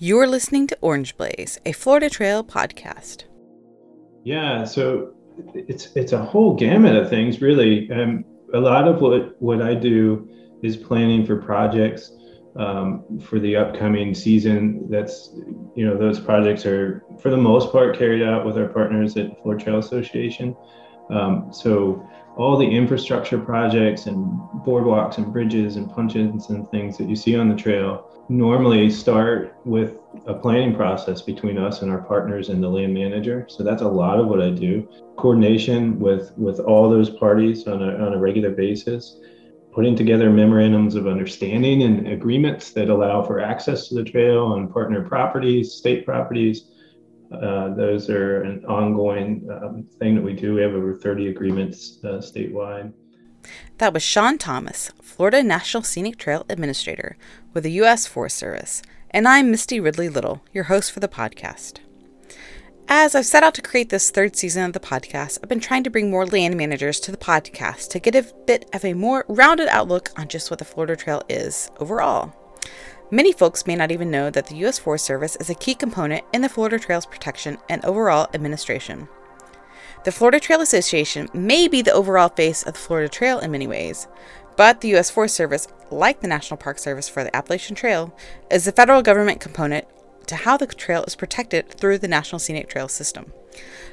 You're listening to Orange Blaze, a Florida Trail podcast. Yeah, so it's it's a whole gamut of things, really. Um, a lot of what what I do is planning for projects um, for the upcoming season. That's you know those projects are for the most part carried out with our partners at Florida Trail Association. Um, so all the infrastructure projects and boardwalks and bridges and puncheons and things that you see on the trail normally start with a planning process between us and our partners and the land manager. So that's a lot of what I do. Coordination with with all those parties on a, on a regular basis, putting together memorandums of understanding and agreements that allow for access to the trail on partner properties, state properties, uh, those are an ongoing um, thing that we do. We have over 30 agreements uh, statewide. That was Sean Thomas, Florida National Scenic Trail Administrator with the U.S. Forest Service, and I'm Misty Ridley Little, your host for the podcast. As I've set out to create this third season of the podcast, I've been trying to bring more land managers to the podcast to get a bit of a more rounded outlook on just what the Florida Trail is overall. Many folks may not even know that the U.S. Forest Service is a key component in the Florida Trail's protection and overall administration. The Florida Trail Association may be the overall face of the Florida Trail in many ways, but the U.S. Forest Service, like the National Park Service for the Appalachian Trail, is the federal government component to how the trail is protected through the National Scenic Trail System.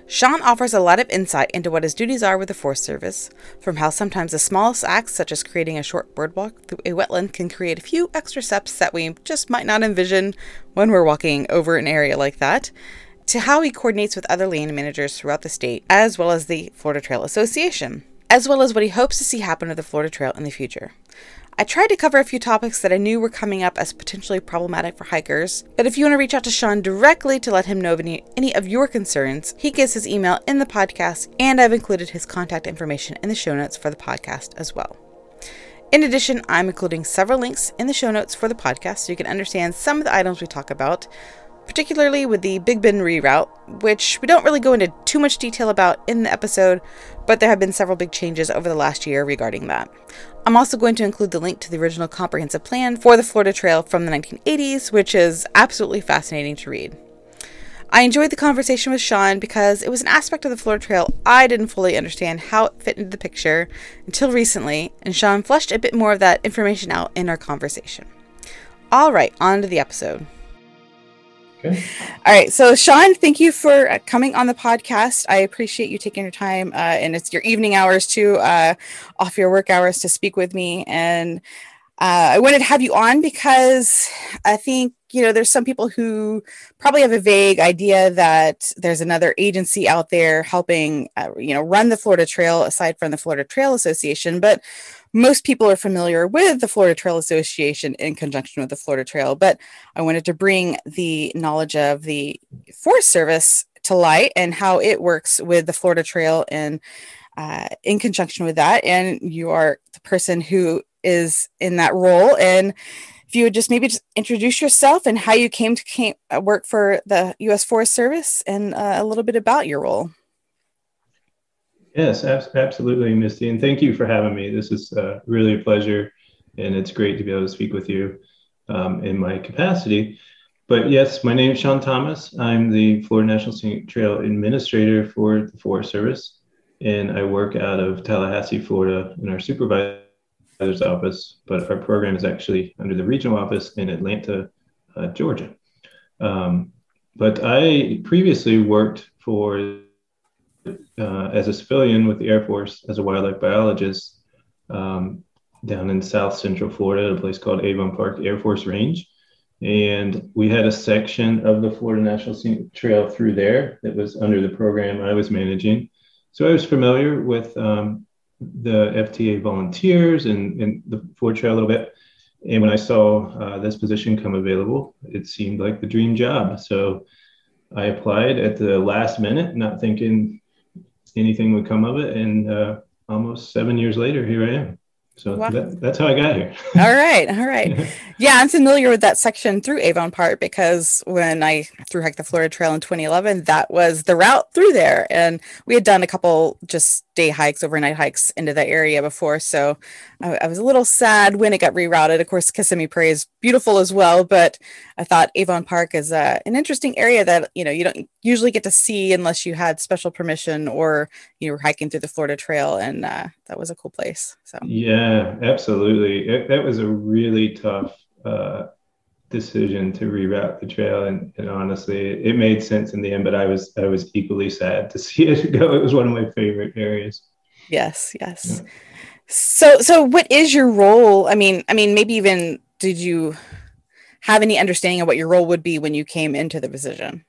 Sean offers a lot of insight into what his duties are with the Forest Service, from how sometimes the smallest acts, such as creating a short boardwalk through a wetland, can create a few extra steps that we just might not envision when we're walking over an area like that, to how he coordinates with other land managers throughout the state, as well as the Florida Trail Association, as well as what he hopes to see happen to the Florida Trail in the future. I tried to cover a few topics that I knew were coming up as potentially problematic for hikers, but if you want to reach out to Sean directly to let him know of any, any of your concerns, he gives his email in the podcast, and I've included his contact information in the show notes for the podcast as well. In addition, I'm including several links in the show notes for the podcast so you can understand some of the items we talk about, particularly with the Big Bend reroute, which we don't really go into too much detail about in the episode, but there have been several big changes over the last year regarding that. I'm also going to include the link to the original comprehensive plan for the Florida Trail from the 1980s, which is absolutely fascinating to read. I enjoyed the conversation with Sean because it was an aspect of the Florida Trail I didn't fully understand how it fit into the picture until recently, and Sean fleshed a bit more of that information out in our conversation. All right, on to the episode. Okay. All right. So, Sean, thank you for uh, coming on the podcast. I appreciate you taking your time, uh, and it's your evening hours too, uh, off your work hours to speak with me. And uh, I wanted to have you on because I think you know there's some people who probably have a vague idea that there's another agency out there helping, uh, you know, run the Florida Trail aside from the Florida Trail Association, but most people are familiar with the Florida Trail Association in conjunction with the Florida Trail, but I wanted to bring the knowledge of the Forest Service to light and how it works with the Florida Trail and uh, in conjunction with that. And you are the person who is in that role. And if you would just maybe just introduce yourself and how you came to came, uh, work for the U.S. Forest Service and uh, a little bit about your role. Yes, absolutely, Misty. And thank you for having me. This is uh, really a pleasure. And it's great to be able to speak with you um, in my capacity. But yes, my name is Sean Thomas. I'm the Florida National Scenic Trail Administrator for the Forest Service. And I work out of Tallahassee, Florida, in our supervisor's office. But our program is actually under the regional office in Atlanta, uh, Georgia. Um, but I previously worked for uh, as a civilian with the Air Force as a wildlife biologist um, down in South Central Florida at a place called Avon Park Air Force Range. And we had a section of the Florida National Scenic Trail through there that was under the program I was managing. So I was familiar with um, the FTA volunteers and, and the Florida Trail a little bit. And when I saw uh, this position come available, it seemed like the dream job. So I applied at the last minute, not thinking anything would come of it. And uh, almost seven years later, here I am. So wow. that, that's how I got here. all right. All right. Yeah, I'm familiar with that section through Avon Park because when I through hike the Florida Trail in 2011, that was the route through there. And we had done a couple just day hikes, overnight hikes into that area before. So I, I was a little sad when it got rerouted. Of course, Kissimmee Prairie is beautiful as well. But I thought Avon Park is uh, an interesting area that you know you don't usually get to see unless you had special permission or you were hiking through the Florida Trail, and uh, that was a cool place. So yeah, absolutely. It, that was a really tough uh, decision to reroute the trail, and, and honestly, it, it made sense in the end. But I was I was equally sad to see it go. It was one of my favorite areas. Yes, yes. Yeah. So so what is your role? I mean, I mean maybe even did you have any understanding of what your role would be when you came into the position?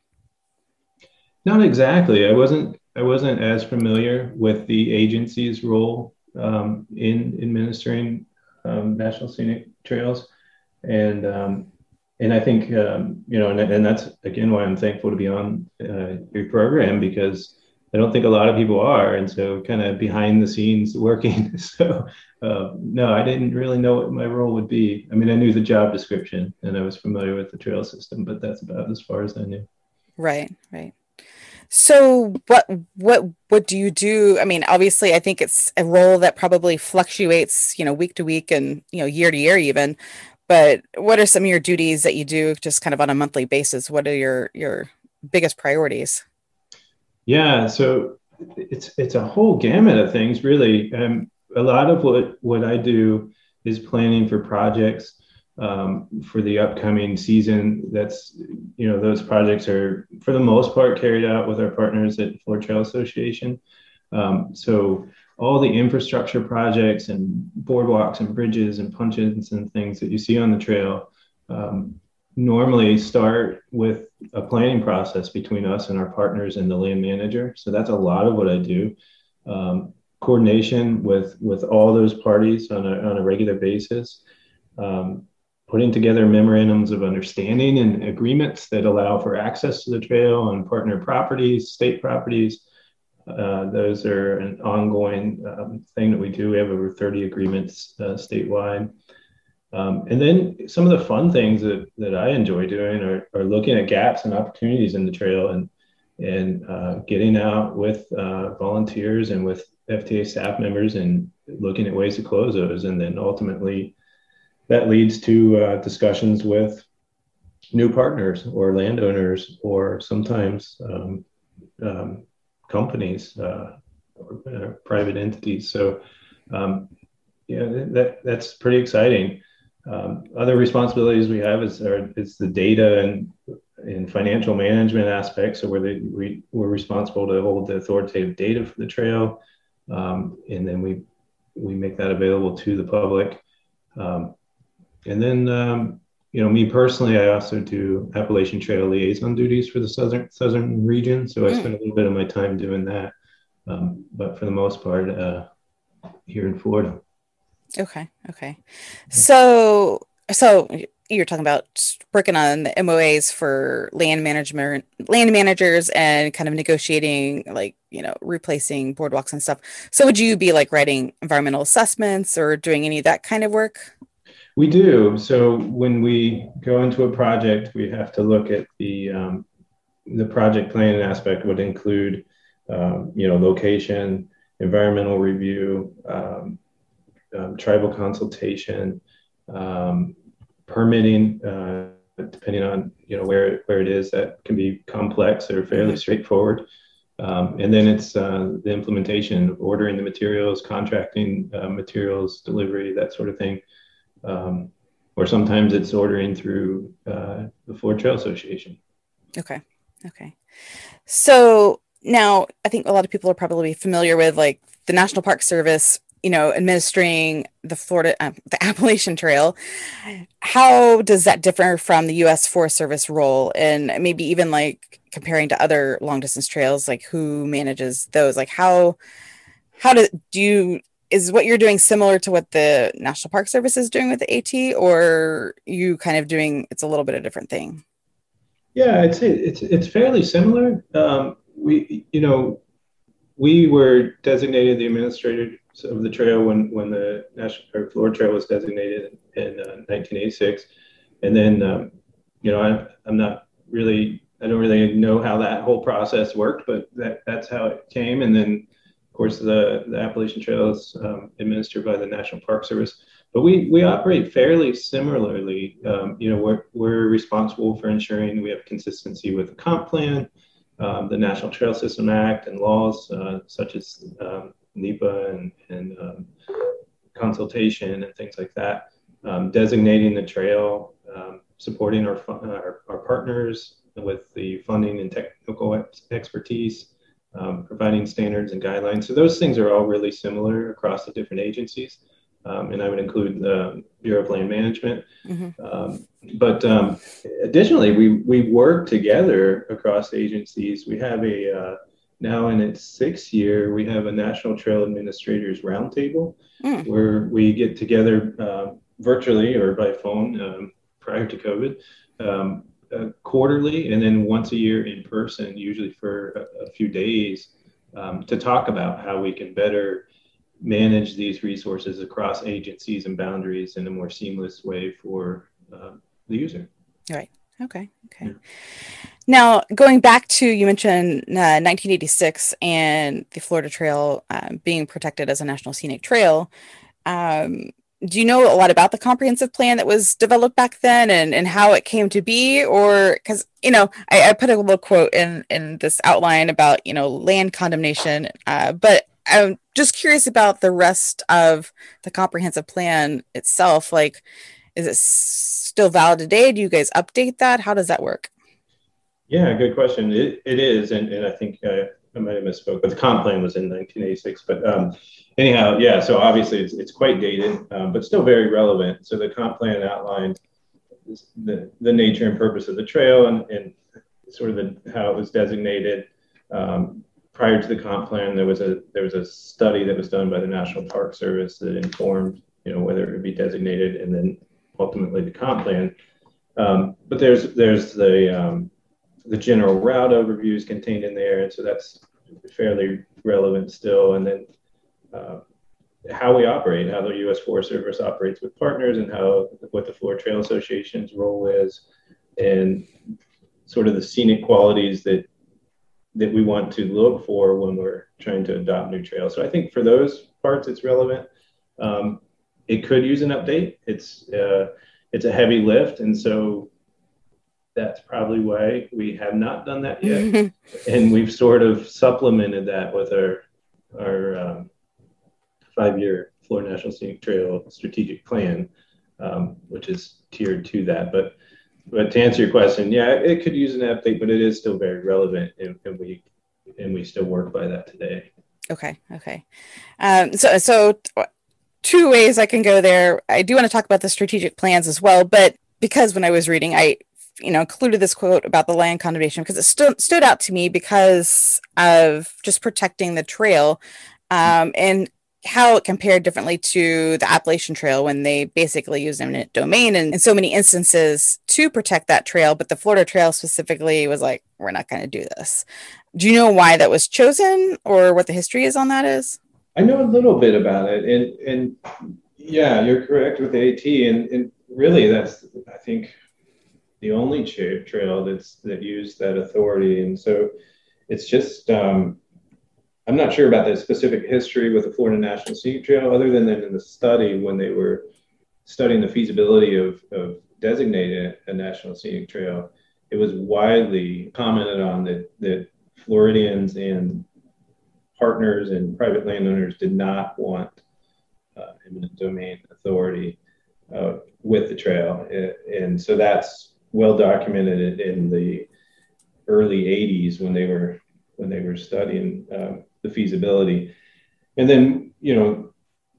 Not exactly. I wasn't I wasn't as familiar with the agency's role um, in administering um, national scenic trails, and um, and I think um, you know, and, and that's again why I'm thankful to be on uh, your program because I don't think a lot of people are, and so kind of behind the scenes working. so uh, no, I didn't really know what my role would be. I mean, I knew the job description and I was familiar with the trail system, but that's about as far as I knew. Right, right. So what what what do you do? I mean, obviously, I think it's a role that probably fluctuates, you know, week to week and you know year to year even. But what are some of your duties that you do just kind of on a monthly basis? What are your your biggest priorities? Yeah, so it's it's a whole gamut of things, really. Um, a lot of what what I do is planning for projects um, for the upcoming season. That's you know those projects are for the most part carried out with our partners at Florida Trail Association. Um, so all the infrastructure projects and boardwalks and bridges and puncheons and things that you see on the trail um, normally start with a planning process between us and our partners and the land manager. So that's a lot of what I do. Um, coordination with with all those parties on a, on a regular basis. Um, putting together memorandums of understanding and agreements that allow for access to the trail on partner properties, state properties. Uh, those are an ongoing um, thing that we do. We have over 30 agreements uh, statewide. Um, and then some of the fun things that, that I enjoy doing are, are looking at gaps and opportunities in the trail and, and uh, getting out with uh, volunteers and with FTA staff members and looking at ways to close those. And then ultimately, that leads to uh, discussions with new partners or landowners or sometimes um, um, companies uh, or uh, private entities. So, um, yeah, that, that's pretty exciting. Um, other responsibilities we have is, are, is the data and, and financial management aspects. So we're, we, we're responsible to hold the authoritative data for the trail. Um, and then we, we make that available to the public. Um, and then, um, you know, me personally, I also do Appalachian Trail liaison duties for the southern southern region. So I mm. spend a little bit of my time doing that. Um, but for the most part, uh, here in Florida. Okay. Okay. So, so you're talking about working on the MOAs for land management, land managers, and kind of negotiating, like you know, replacing boardwalks and stuff. So, would you be like writing environmental assessments or doing any of that kind of work? We do. So, when we go into a project, we have to look at the um, the project planning aspect would include, um, you know, location, environmental review, um, um, tribal consultation, um, permitting, uh, depending on you know where where it is, that can be complex or fairly mm-hmm. straightforward. Um, and then it's uh, the implementation, ordering the materials, contracting uh, materials, delivery, that sort of thing. Um, or sometimes it's ordering through uh, the Florida Trail Association. Okay. Okay. So now I think a lot of people are probably familiar with like the National Park Service you know, administering the Florida, uh, the Appalachian Trail. How does that differ from the U.S. Forest Service role, and maybe even like comparing to other long distance trails? Like who manages those? Like how how do do you is what you're doing similar to what the National Park Service is doing with the AT, or you kind of doing it's a little bit of a different thing? Yeah, I'd say it's it's fairly similar. Um, we you know we were designated the administrator of the trail when when the National Florida Trail was designated in uh, 1986, and then um, you know I, I'm not really I don't really know how that whole process worked, but that that's how it came, and then of course the the Appalachian Trail is um, administered by the National Park Service. but we we operate fairly similarly. Um, you know, we're we're responsible for ensuring we have consistency with the comp plan, um, the National Trail System Act, and laws uh, such as um, NEPA and and um, consultation and things like that. Um, designating the trail, um, supporting our, our, our partners with the funding and technical expertise, um, providing standards and guidelines. So those things are all really similar across the different agencies. Um, and I would include the Bureau of Land Management. Mm-hmm. Um, but um, additionally, we, we work together across agencies. We have a, uh, now in its sixth year, we have a National Trail Administrators Roundtable mm. where we get together uh, virtually or by phone um, prior to COVID um, uh, quarterly and then once a year in person, usually for a, a few days, um, to talk about how we can better manage these resources across agencies and boundaries in a more seamless way for uh, the user. Right. Okay. Okay. Yeah. Now, going back to you mentioned uh, 1986 and the Florida Trail um, being protected as a national scenic trail. Um, do you know a lot about the comprehensive plan that was developed back then and, and how it came to be? Or because you know I, I, put a little quote in in this outline about you know land condemnation uh, but i'm just curious about the rest of the comprehensive plan itself. Like is it still valid today? Do you guys update that? How does that work yeah good question it, it is and, and i think uh, I might have misspoke, but the comp plan was in 1986. But um, anyhow, yeah. So obviously it's, it's quite dated, um, but still very relevant. So the comp plan outlined the, the nature and purpose of the trail and, and sort of the, how it was designated. Um, prior to the comp plan, there was a there was a study that was done by the National Park Service that informed you know whether it would be designated, and then ultimately the comp plan. Um, but there's there's the um, the general route overview is contained in there, and so that's fairly relevant still. And then uh, how we operate, how the U.S. Forest Service operates with partners, and how what the Florida Trail Association's role is, and sort of the scenic qualities that that we want to look for when we're trying to adopt new trails. So I think for those parts, it's relevant. Um, it could use an update. It's uh, it's a heavy lift, and so that's probably why we have not done that yet. and we've sort of supplemented that with our our um, five year Florida National Scenic Trail strategic plan, um, which is tiered to that. But but to answer your question, yeah, it could use an update, but it is still very relevant, and, and we and we still work by that today. Okay. Okay. Um, so so two ways I can go there. I do want to talk about the strategic plans as well, but because when I was reading, I you know included this quote about the land condemnation because it stood stood out to me because of just protecting the trail um, and how it compared differently to the Appalachian Trail when they basically used eminent domain and in so many instances to protect that trail, but the Florida Trail specifically was like, we're not going to do this. Do you know why that was chosen or what the history is on that is? I know a little bit about it, and and yeah, you're correct with AT, and, and really that's I think the only trail that's that used that authority. And so it's just um, I'm not sure about the specific history with the Florida National Scenic Trail, other than in the study when they were studying the feasibility of, of designating a national scenic trail, it was widely commented on that that Floridians and partners and private landowners did not want uh, eminent domain authority uh, with the trail, and so that's well documented in the early 80s when they were when they were studying um, the feasibility. And then, you know,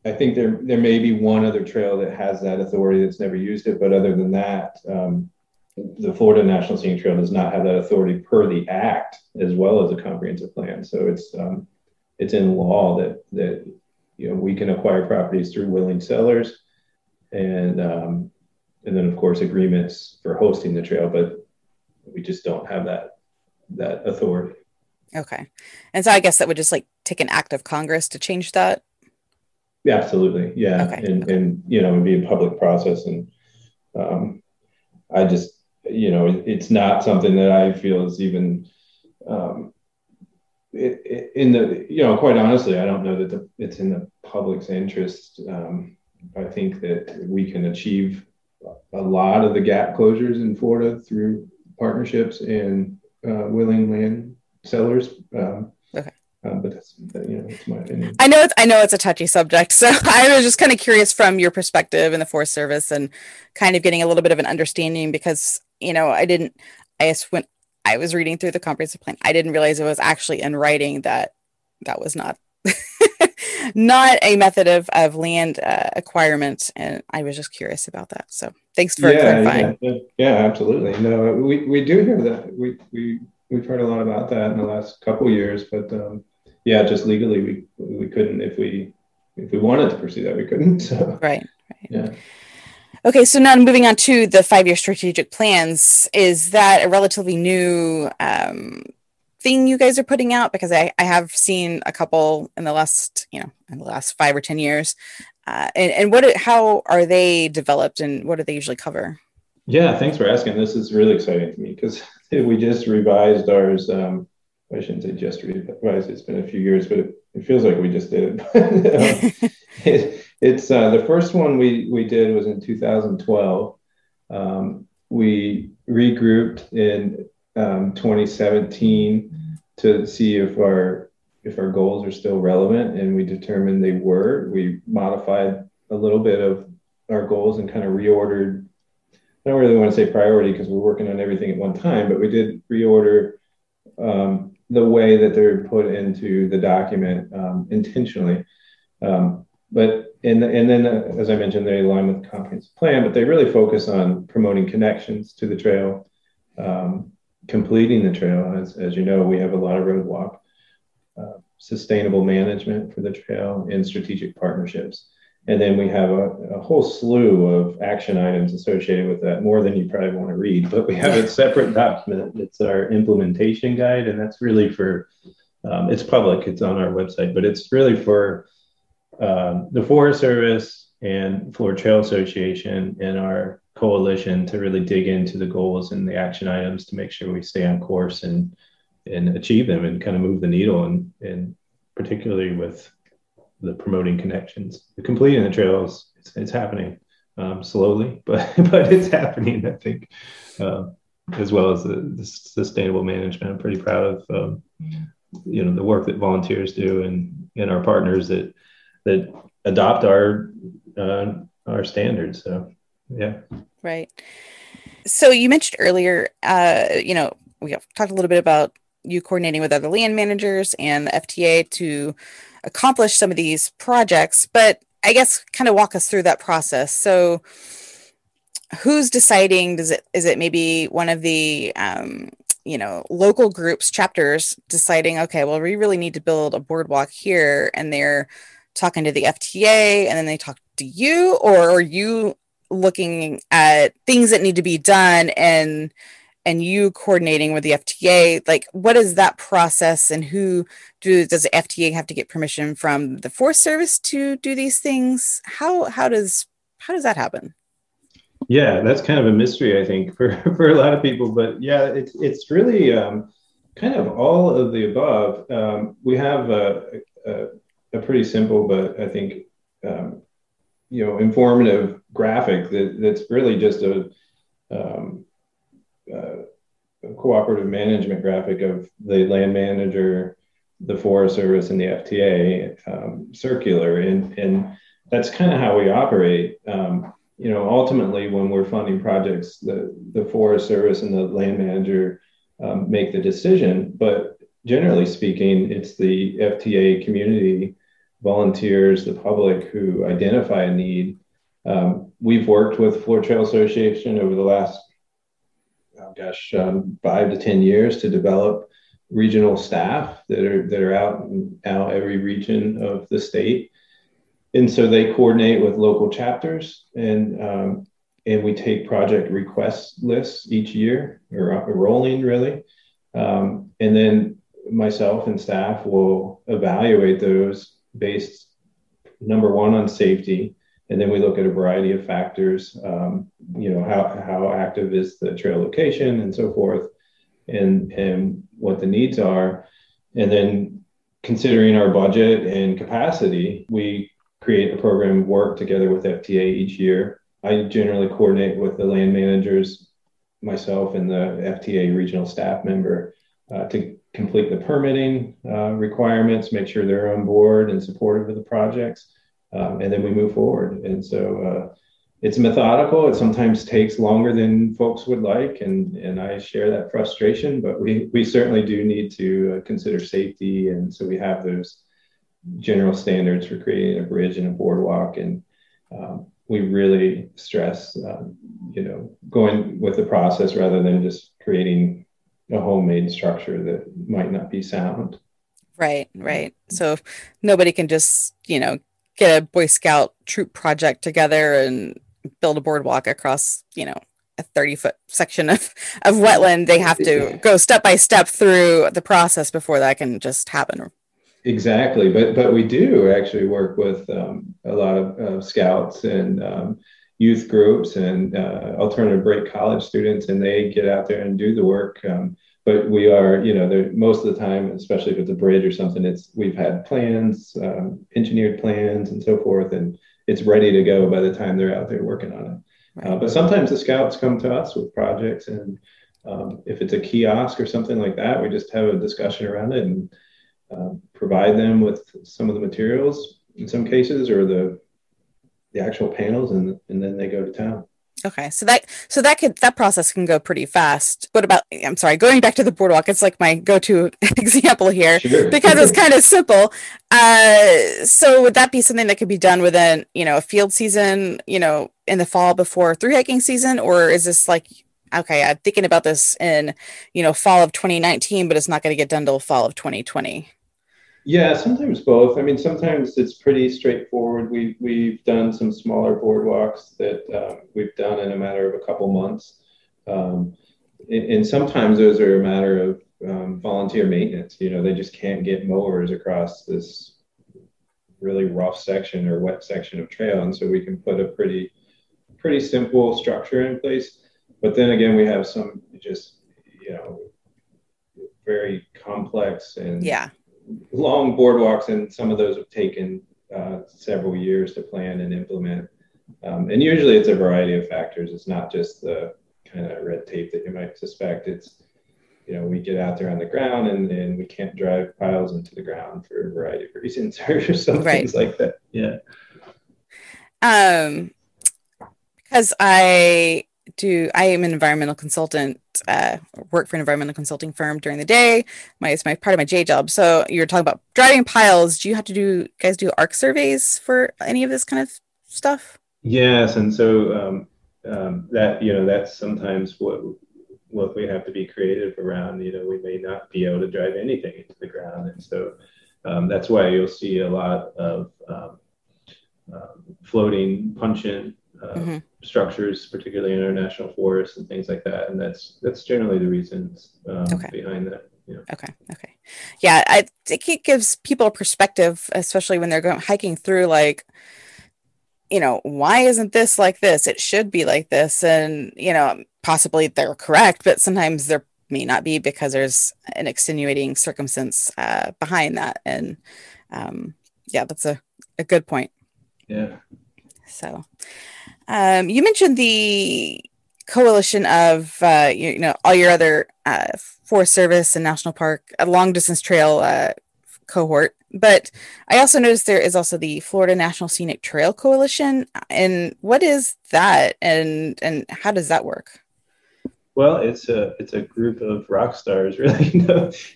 I think there there may be one other trail that has that authority that's never used it, but other than that, um, the Florida National Scenic Trail does not have that authority per the Act as well as a comprehensive plan. So it's um, it's in law that that you know we can acquire properties through willing sellers, and um, and then of course agreements for hosting the trail, but we just don't have that that authority. Okay, and so I guess that would just like take an act of Congress to change that. Yeah, absolutely. Yeah, okay. and okay. and you know, it'd be a public process, and um, I just you know, it, it's not something that I feel is even. Um, it, it, in the you know quite honestly i don't know that the, it's in the public's interest um, I think that we can achieve a lot of the gap closures in Florida through partnerships and uh, willing land sellers. Um, okay. Um, but that's you know that's my opinion. I know it's I know it's a touchy subject, so I was just kind of curious from your perspective in the Forest Service and kind of getting a little bit of an understanding because you know I didn't I just when I was reading through the comprehensive plan I didn't realize it was actually in writing that that was not not a method of, of land uh, acquirement. And I was just curious about that. So thanks for yeah, clarifying. Yeah, yeah, absolutely. No, we, we do hear that. We, we, we've heard a lot about that in the last couple years, but um, yeah, just legally we, we couldn't, if we, if we wanted to pursue that, we couldn't. So, right. right. Yeah. Okay, so now moving on to the five-year strategic plans, is that a relatively new um, thing you guys are putting out? Because I, I have seen a couple in the last, you know, in the last five or 10 years. Uh, and, and what, how are they developed and what do they usually cover? Yeah, thanks for asking. This is really exciting to me because we just revised ours. Um, I shouldn't say just revised, it's been a few years, but it, it feels like we just did it. um, it it's uh, the first one we, we did was in 2012. Um, we regrouped in um, 2017 to see if our if our goals are still relevant, and we determined they were. We modified a little bit of our goals and kind of reordered. I don't really want to say priority because we're working on everything at one time, but we did reorder um, the way that they're put into the document um, intentionally. Um, but and and then uh, as I mentioned, they align with the comprehensive plan, but they really focus on promoting connections to the trail, um, completing the trail. As, as you know, we have a lot of road walk, uh, sustainable management for the trail, and strategic partnerships. And then we have a, a, whole slew of action items associated with that, more than you probably want to read. But we have a separate document. It's our implementation guide, and that's really for. Um, it's public. It's on our website, but it's really for um, the Forest Service and Florida Trail Association and our coalition to really dig into the goals and the action items to make sure we stay on course and and achieve them and kind of move the needle and and particularly with the promoting connections. The completing the trails it's, it's happening um, slowly but but it's happening i think uh, as well as the, the, sustainable management. I'm pretty proud of um, you know the work that volunteers do and and our partners that that adopt our uh, our standards. So yeah. Right. So you mentioned earlier, uh, you know, we talked a little bit about you coordinating with other land managers and the FTA to accomplish some of these projects, but I guess kind of walk us through that process. So who's deciding does it is it maybe one of the um, you know local groups chapters deciding okay well we really need to build a boardwalk here and they're talking to the fta and then they talk to you or are you looking at things that need to be done and and you coordinating with the FTA like what is that process and who do does the FTA have to get permission from the Forest Service to do these things? How how does how does that happen? Yeah that's kind of a mystery I think for for a lot of people but yeah it's it's really um, kind of all of the above. Um, we have a, a, a pretty simple but I think um, you know informative graphic that, that's really just a, um, uh, a cooperative management graphic of the land manager, the Forest Service, and the FTA um, circular, and and that's kind of how we operate. Um, you know, ultimately, when we're funding projects, the the Forest Service and the land manager um, make the decision, but generally speaking, it's the FTA community volunteers, the public who identify a need. Um, we've worked with Florida Trail Association over the last, oh gosh, um, five to 10 years to develop regional staff that are, that are out in out every region of the state. And so they coordinate with local chapters and, um, and we take project request lists each year or rolling really. Um, and then myself and staff will evaluate those based number one on safety, and then we look at a variety of factors. Um, you know, how how active is the trail location and so forth, and and what the needs are, and then considering our budget and capacity, we create a program work together with FTA each year. I generally coordinate with the land managers, myself, and the FTA regional staff member uh, to complete the permitting uh, requirements, make sure they're on board and supportive of the projects, um, and then we move forward. And so uh, it's methodical. It sometimes takes longer than folks would like, and and I share that frustration. But we we certainly do need to uh, consider safety, and so we have those general standards for creating a bridge and a boardwalk, and um, we really stress, um, you know, going with the process rather than just creating a homemade structure that might not be sound. Right, right. So nobody can just, you know, get a Boy Scout troop project together and build a boardwalk across, you know, a 30 foot section of, of wetland. They have to go step by step through the process before that can just happen. Exactly. But, but we do actually work with um, a lot of uh, scouts and um, youth groups and uh, alternative break college students, and they get out there and do the work. Um, but we are, you know, most of the time, especially if it's a bridge or something, it's we've had plans, um, engineered plans, and so forth, and it's ready to go by the time they're out there working on it. Right. Uh, but sometimes the scouts come to us with projects, and um, if it's a kiosk or something like that, we just have a discussion around it and uh, provide them with some of the materials in some cases, or the the actual panels, and and then they go to town. Okay, so that so that could that process can go pretty fast. What about? I'm sorry, going back to the boardwalk. It's like my go-to example here sure. because it's kind of simple. Uh, so would that be something that could be done within you know a field season, you know, in the fall before through hiking season, or is this like okay, I'm thinking about this in you know fall of 2019, but it's not going to get done till fall of 2020? Yeah, sometimes both. I mean, sometimes it's pretty straightforward. We we've done some smaller boardwalks that um, we've done in a matter of a couple months, um, and, and, sometimes those are a matter of um, volunteer maintenance. You know, they just can't get mowers across this really rough section or wet section of trail, and so we can put a pretty pretty simple structure in place. But then again, we have some just you know very complex and yeah long boardwalks, and some of those have taken uh, several years to plan and implement. Um, and usually it's a variety of factors. It's not just the kind of red tape that you might suspect. It's, you know, we get out there on the ground and, and we can't drive piles into the ground for a variety of reasons or some right. things like that. Yeah. Um, because I do I am an environmental consultant, uh, work for an environmental consulting firm during the day. My it's my part of my J job. So you're talking about driving piles. Do you have to do guys do arc surveys for any of this kind of stuff? Yes, and so um, um, that you know that's sometimes what what we have to be creative around. You know, we may not be able to drive anything into the ground, and so um, that's why you'll see a lot of um, um, floating puncheon uh, mm-hmm. Structures, particularly in our national forests and things like that. And that's that's generally the reasons um, okay. behind that. Yeah. Okay. Okay. Yeah, I think it gives people a perspective, especially when they're going hiking through, like, you know, why isn't this like this? It should be like this, and you know, possibly they're correct, but sometimes there may not be because there's an extenuating circumstance uh, behind that, and um, yeah, that's a a good point. Yeah. So, um, you mentioned the coalition of uh, you, you, know all your other uh, Forest Service and National Park a long distance trail uh, cohort, but I also noticed there is also the Florida National Scenic Trail Coalition. And what is that, and and how does that work? Well, it's a it's a group of rock stars, really.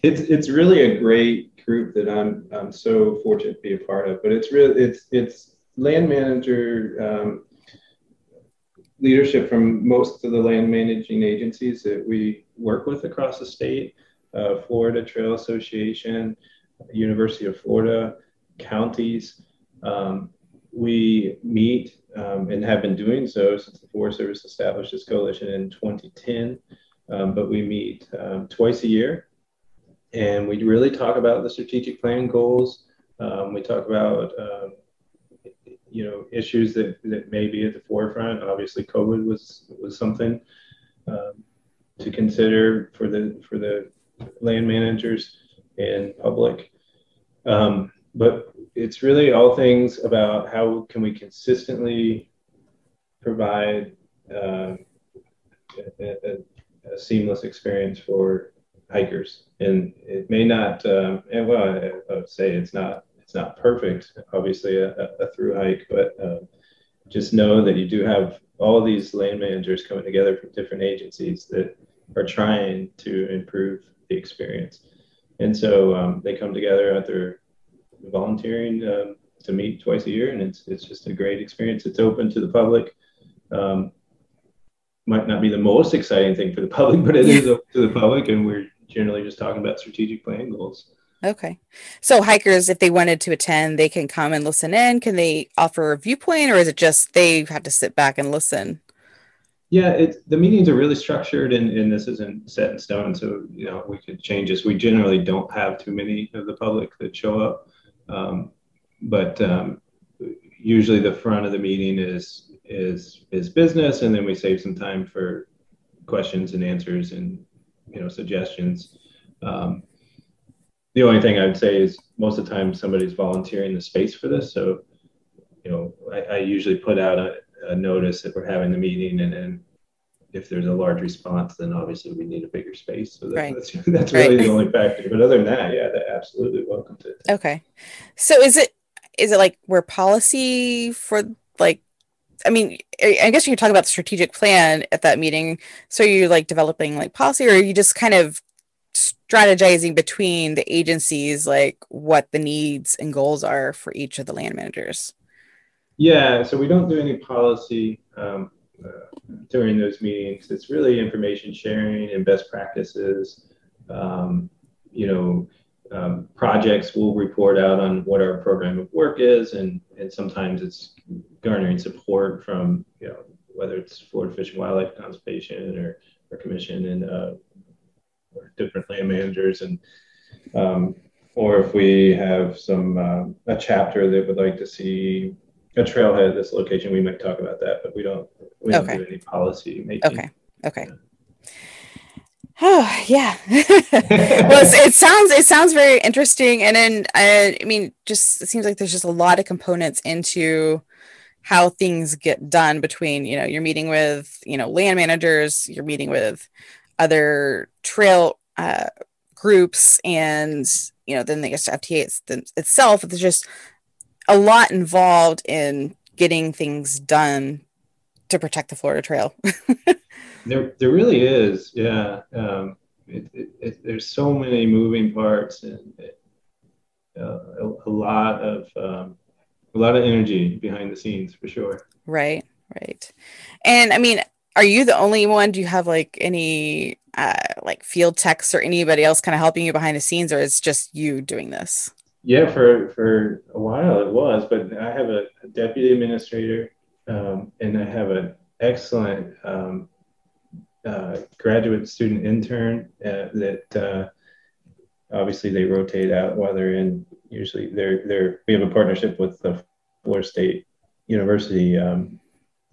it's it's really a great group that I'm I'm so fortunate to be a part of. But it's really it's it's land manager um, leadership from most of the land managing agencies that we work with across the state uh, Florida Trail Association, University of Florida, counties. Um, we meet um, and have been doing so since the Forest Service established this coalition in 2010. Um, but we meet um, twice a year and we really talk about the strategic plan goals. Um, we talk about uh, you know issues that, that may be at the forefront. Obviously, COVID was was something um, to consider for the for the land managers and public. Um, but it's really all things about how can we consistently provide uh, a, a, a, seamless experience for hikers. And it may not, um, and well, I, I, would say it's not it's not perfect, obviously a, a through hike, but uh, just know that you do have all these land managers coming together from different agencies that are trying to improve the experience. And so um, they come together after volunteering um, to meet twice a year, and it's it's just a great experience. It's open to the public. Um, might not be the most exciting thing for the public, but it is open to the public, and we're generally just talking about strategic plan goals. Okay. So hikers, if they wanted to attend, they can come and listen in. Can they offer a viewpoint or is it just they have to sit back and listen? Yeah, the meetings are really structured and, and this isn't set in stone. So, you know, we could change this. We generally don't have too many of the public that show up. Um, but um, usually the front of the meeting is is is business and then we save some time for questions and answers and you know suggestions. Um, the only thing I would say is most of the time somebody's volunteering the space for this. So, you know, I, I usually put out a, a, notice that we're having the meeting, and then if there's a large response, then obviously we need a bigger space. So that, right. that's that's really right. the only factor. But other than that, yeah, they're absolutely welcome to. Okay, so is it is it like we're policy for like I mean, I guess you could talk about the strategic plan at that meeting. So you're like developing like policy, or are you just kind of strategizing between the agencies like what the needs and goals are for each of the land managers. Yeah so we don't do any policy um, uh, during those meetings. It's really information sharing and best practices. Um, you know um, projects will report out on what our program of work is and and sometimes it's garnering support from you know whether it's Florida Fish and Wildlife Conservation or, or Commission and uh, or different land managers and um, or if we have some uh, a chapter that would like to see a trailhead at this location, we might talk about that, but we don't we don't okay. do any policy making. Okay. Okay. Oh yeah. well, it sounds it sounds very interesting, and then I, I mean, just it seems like there's just a lot of components into how things get done between you know you're meeting with you know land managers, you're meeting with other trail uh, groups and you know then they get to FTA it's, itself there's just a lot involved in getting things done to protect the Florida Trail. there, there really is. Yeah, um, it, it, it, there's so many moving parts and uh, a, a, lot of um, a lot of energy behind the scenes for sure. Right, right. And I mean, are you the only one? Do you have like any uh, like field techs or anybody else kind of helping you behind the scenes, or it's just you doing this? Yeah, for for a while it was, but I have a, a deputy administrator, um, and I have an excellent um, uh, graduate student intern uh, that uh, obviously they rotate out while they're in. Usually, they're they're we have a partnership with the Florida State University um,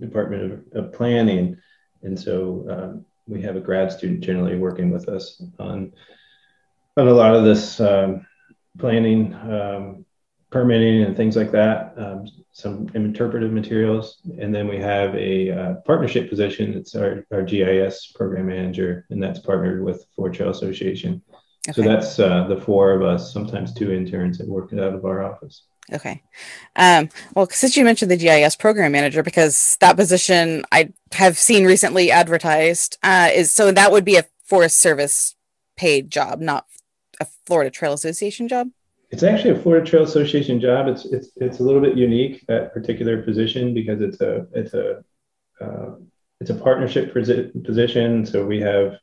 Department of, of Planning and so um, we have a grad student generally working with us on on a lot of this um, planning, um, permitting, and things like that. Um, some interpretive materials, and then we have a uh, partnership position. It's our, our GIS program manager, and that's partnered with the Florida Trail Association. Okay. So that's uh, the four of us, sometimes two interns that work out of our office. Okay. Um, well, since you mentioned the GIS program manager, because that position I have seen recently advertised, uh, is so that would be a Forest Service paid job, not a Florida Trail Association job. It's actually a Florida Trail Association job. It's it's it's a little bit unique that particular position because it's a it's a uh, it's a partnership position. So we have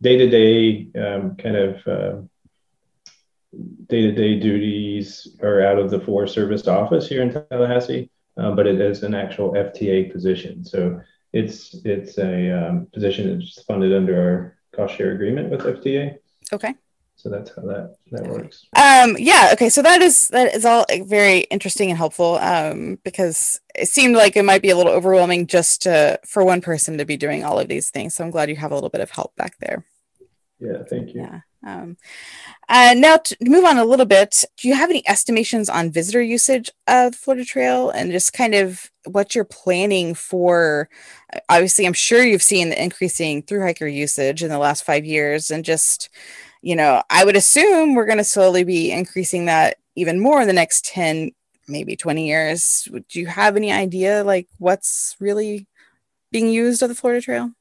day to day kind of uh, day-to-day duties are out of the Forest Service office here in Tallahassee, uh, but it is an actual FTA position. So it's it's a um, position that's funded under our cost share agreement with FTA. Okay. So that's how that that works. Um, yeah. Okay. So that is that is all very interesting and helpful um, because it seemed like it might be a little overwhelming just to, for one person to be doing all of these things. So I'm glad you have a little bit of help back there. Yeah. Thank you. Yeah. Um, uh, now to move on a little bit, do you have any estimations on visitor usage of the Florida Trail and just kind of what you're planning for? Obviously, I'm sure you've seen the increasing through hiker usage in the last five years, and just you know, I would assume we're going to slowly be increasing that even more in the next 10, maybe 20 years. Do you have any idea like what's really being used of the Florida Trail?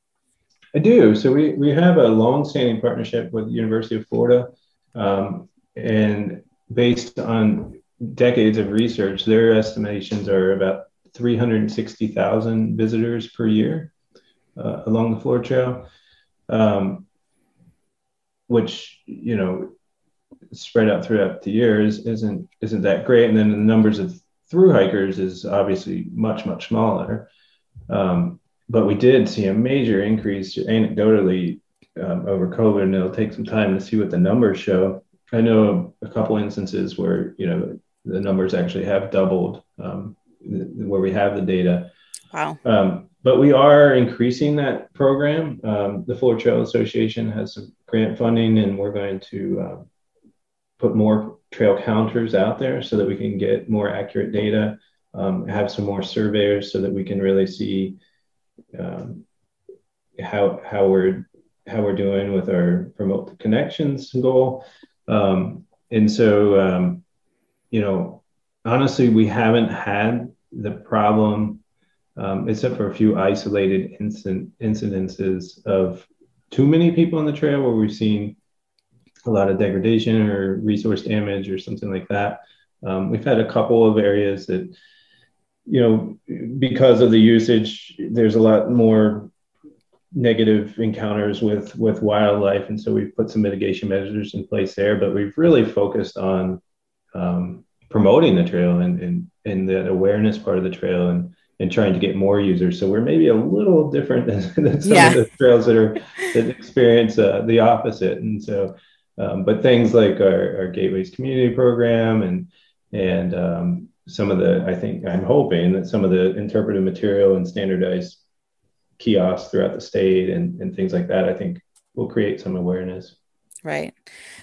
I do. So we, we have a long-standing partnership with the University of Florida, um, and based on decades of research, their estimations are about 360,000 visitors per year uh, along the Florida Trail, um, which you know spread out throughout the years isn't isn't that great. And then the numbers of through hikers is obviously much much smaller. Um, but we did see a major increase anecdotally um, over COVID, and it'll take some time to see what the numbers show. I know a couple instances where you know the numbers actually have doubled um, where we have the data. Wow. Um, but we are increasing that program. Um, the Florida Trail Association has some grant funding, and we're going to uh, put more trail counters out there so that we can get more accurate data. Um, have some more surveyors so that we can really see um, how how we're how we're doing with our promote the connections goal. Um, and so, um, you know, honestly, we haven't had the problem, um, except for a few isolated incident incidences of too many people on the trail where we've seen a lot of degradation or resource damage or something like that. Um, we've had a couple of areas that you know, because of the usage, there's a lot more negative encounters with with wildlife, and so we've put some mitigation measures in place there. But we've really focused on um, promoting the trail and and and the awareness part of the trail and and trying to get more users. So we're maybe a little different than, than some yeah. of the trails that are that experience uh, the opposite. And so, um, but things like our, our Gateways Community Program and and um, some of the, I think, I'm hoping that some of the interpretive material and standardized kiosks throughout the state and, and things like that, I think will create some awareness. Right.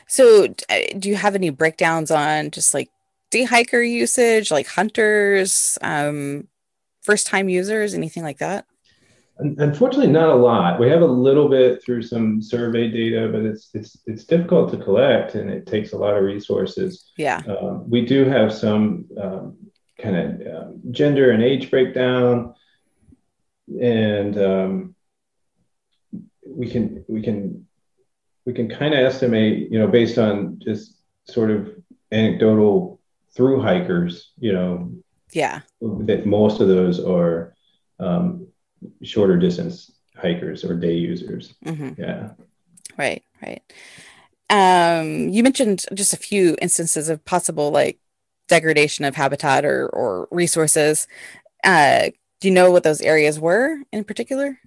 So, uh, do you have any breakdowns on just like day hiker usage, like hunters, um, first time users, anything like that? Unfortunately, not a lot. We have a little bit through some survey data, but it's it's it's difficult to collect, and it takes a lot of resources. Yeah, um, we do have some um, kind of um, gender and age breakdown, and um, we can we can we can kind of estimate, you know, based on just sort of anecdotal through hikers, you know, yeah, that most of those are um, shorter distance hikers or day users. Mm-hmm. Yeah. Right, right. Um, you mentioned just a few instances of possible like degradation of habitat or, or resources. Uh, do you know what those areas were in particular?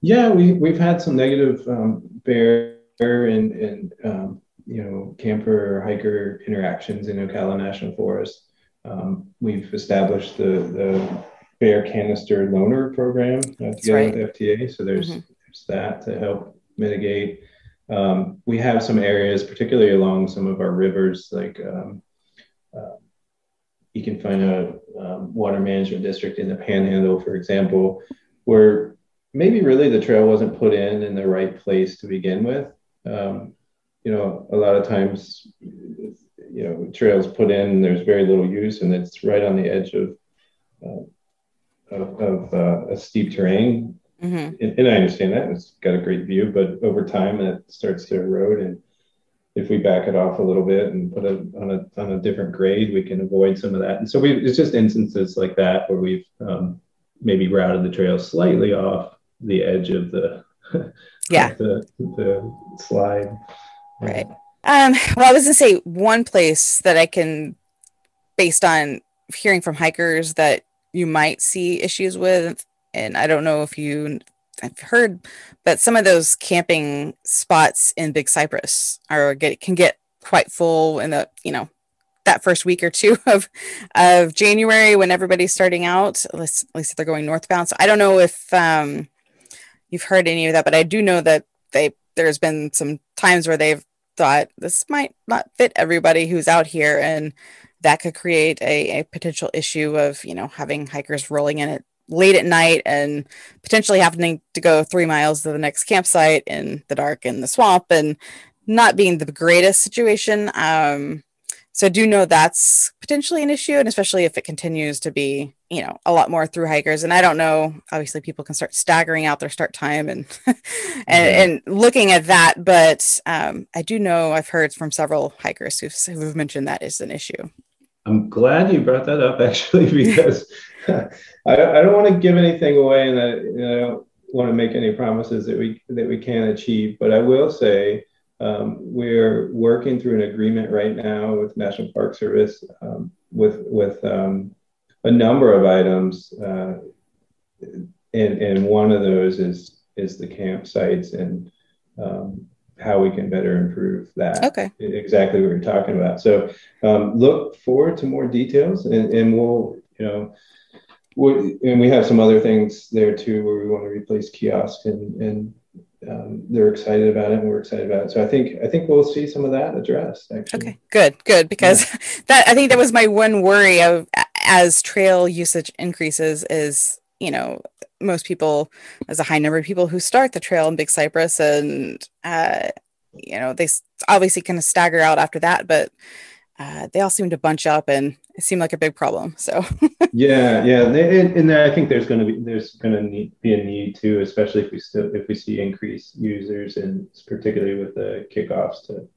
Yeah, we, we've had some negative um, bear and, and um, you know, camper hiker interactions in Ocala National Forest. Um, we've established the, the bear canister loaner program uh, together right. with FTA. So there's, mm-hmm. there's that to help mitigate. Um, we have some areas, particularly along some of our rivers, like um, uh, you can find a um, water management district in the Panhandle, for example, where maybe really the trail wasn't put in in the right place to begin with. Um, you know, a lot of times, you know, trails put in, there's very little use, and it's right on the edge of uh, of, of uh, a steep terrain. Mm-hmm. And, and, I understand that it's got a great view, but over time it starts to erode. And if we back it off a little bit and put it on a on a different grade, we can avoid some of that. And so we it's just instances like that where we've um, maybe routed the trail slightly off the edge of the yeah the, the slide. Right. Um, well, I was gonna say one place that I can, based on hearing from hikers that you might see issues with. And I don't know if you I've heard, but some of those camping spots in Big Cypress are get can get quite full in the you know that first week or two of of January when everybody's starting out. At least, at least they're going northbound. So I don't know if um, you've heard any of that, but I do know that they there's been some times where they've thought this might not fit everybody who's out here and that could create a, a potential issue of you know having hikers rolling in it late at night and potentially having to go three miles to the next campsite in the dark in the swamp and not being the greatest situation um, so I do know that's potentially an issue, and especially if it continues to be, you know, a lot more through hikers. And I don't know, obviously people can start staggering out their start time and and, yeah. and looking at that, but um, I do know I've heard from several hikers who've, who've mentioned that is an issue. I'm glad you brought that up actually, because I, I don't want to give anything away, and I, you know, I don't want to make any promises that we that we can't achieve. But I will say um, we're working through an agreement right now with National Park Service um, with with um, a number of items, uh, and and one of those is is the campsites and um, how we can better improve that. Okay. Exactly what you're talking about. So um, look forward to more details, and, and we'll you know. we and we have some other things there too, where we want to replace kiosks and, and um, they're excited about it and we're excited about it. So I think I think we'll see some of that addressed. Actually. Okay, good, good, because yeah. that I think that was my one worry of as trail usage increases is you know most people there's a high number of people who start the trail in Big Cypress and uh, you know they obviously kind of stagger out after that, but uh, they all seem to bunch up and it seemed like a big problem. So yeah, yeah, and, and, I think there's going to be there's going to be a need too, especially if we still if we see increased users and particularly with the kickoffs to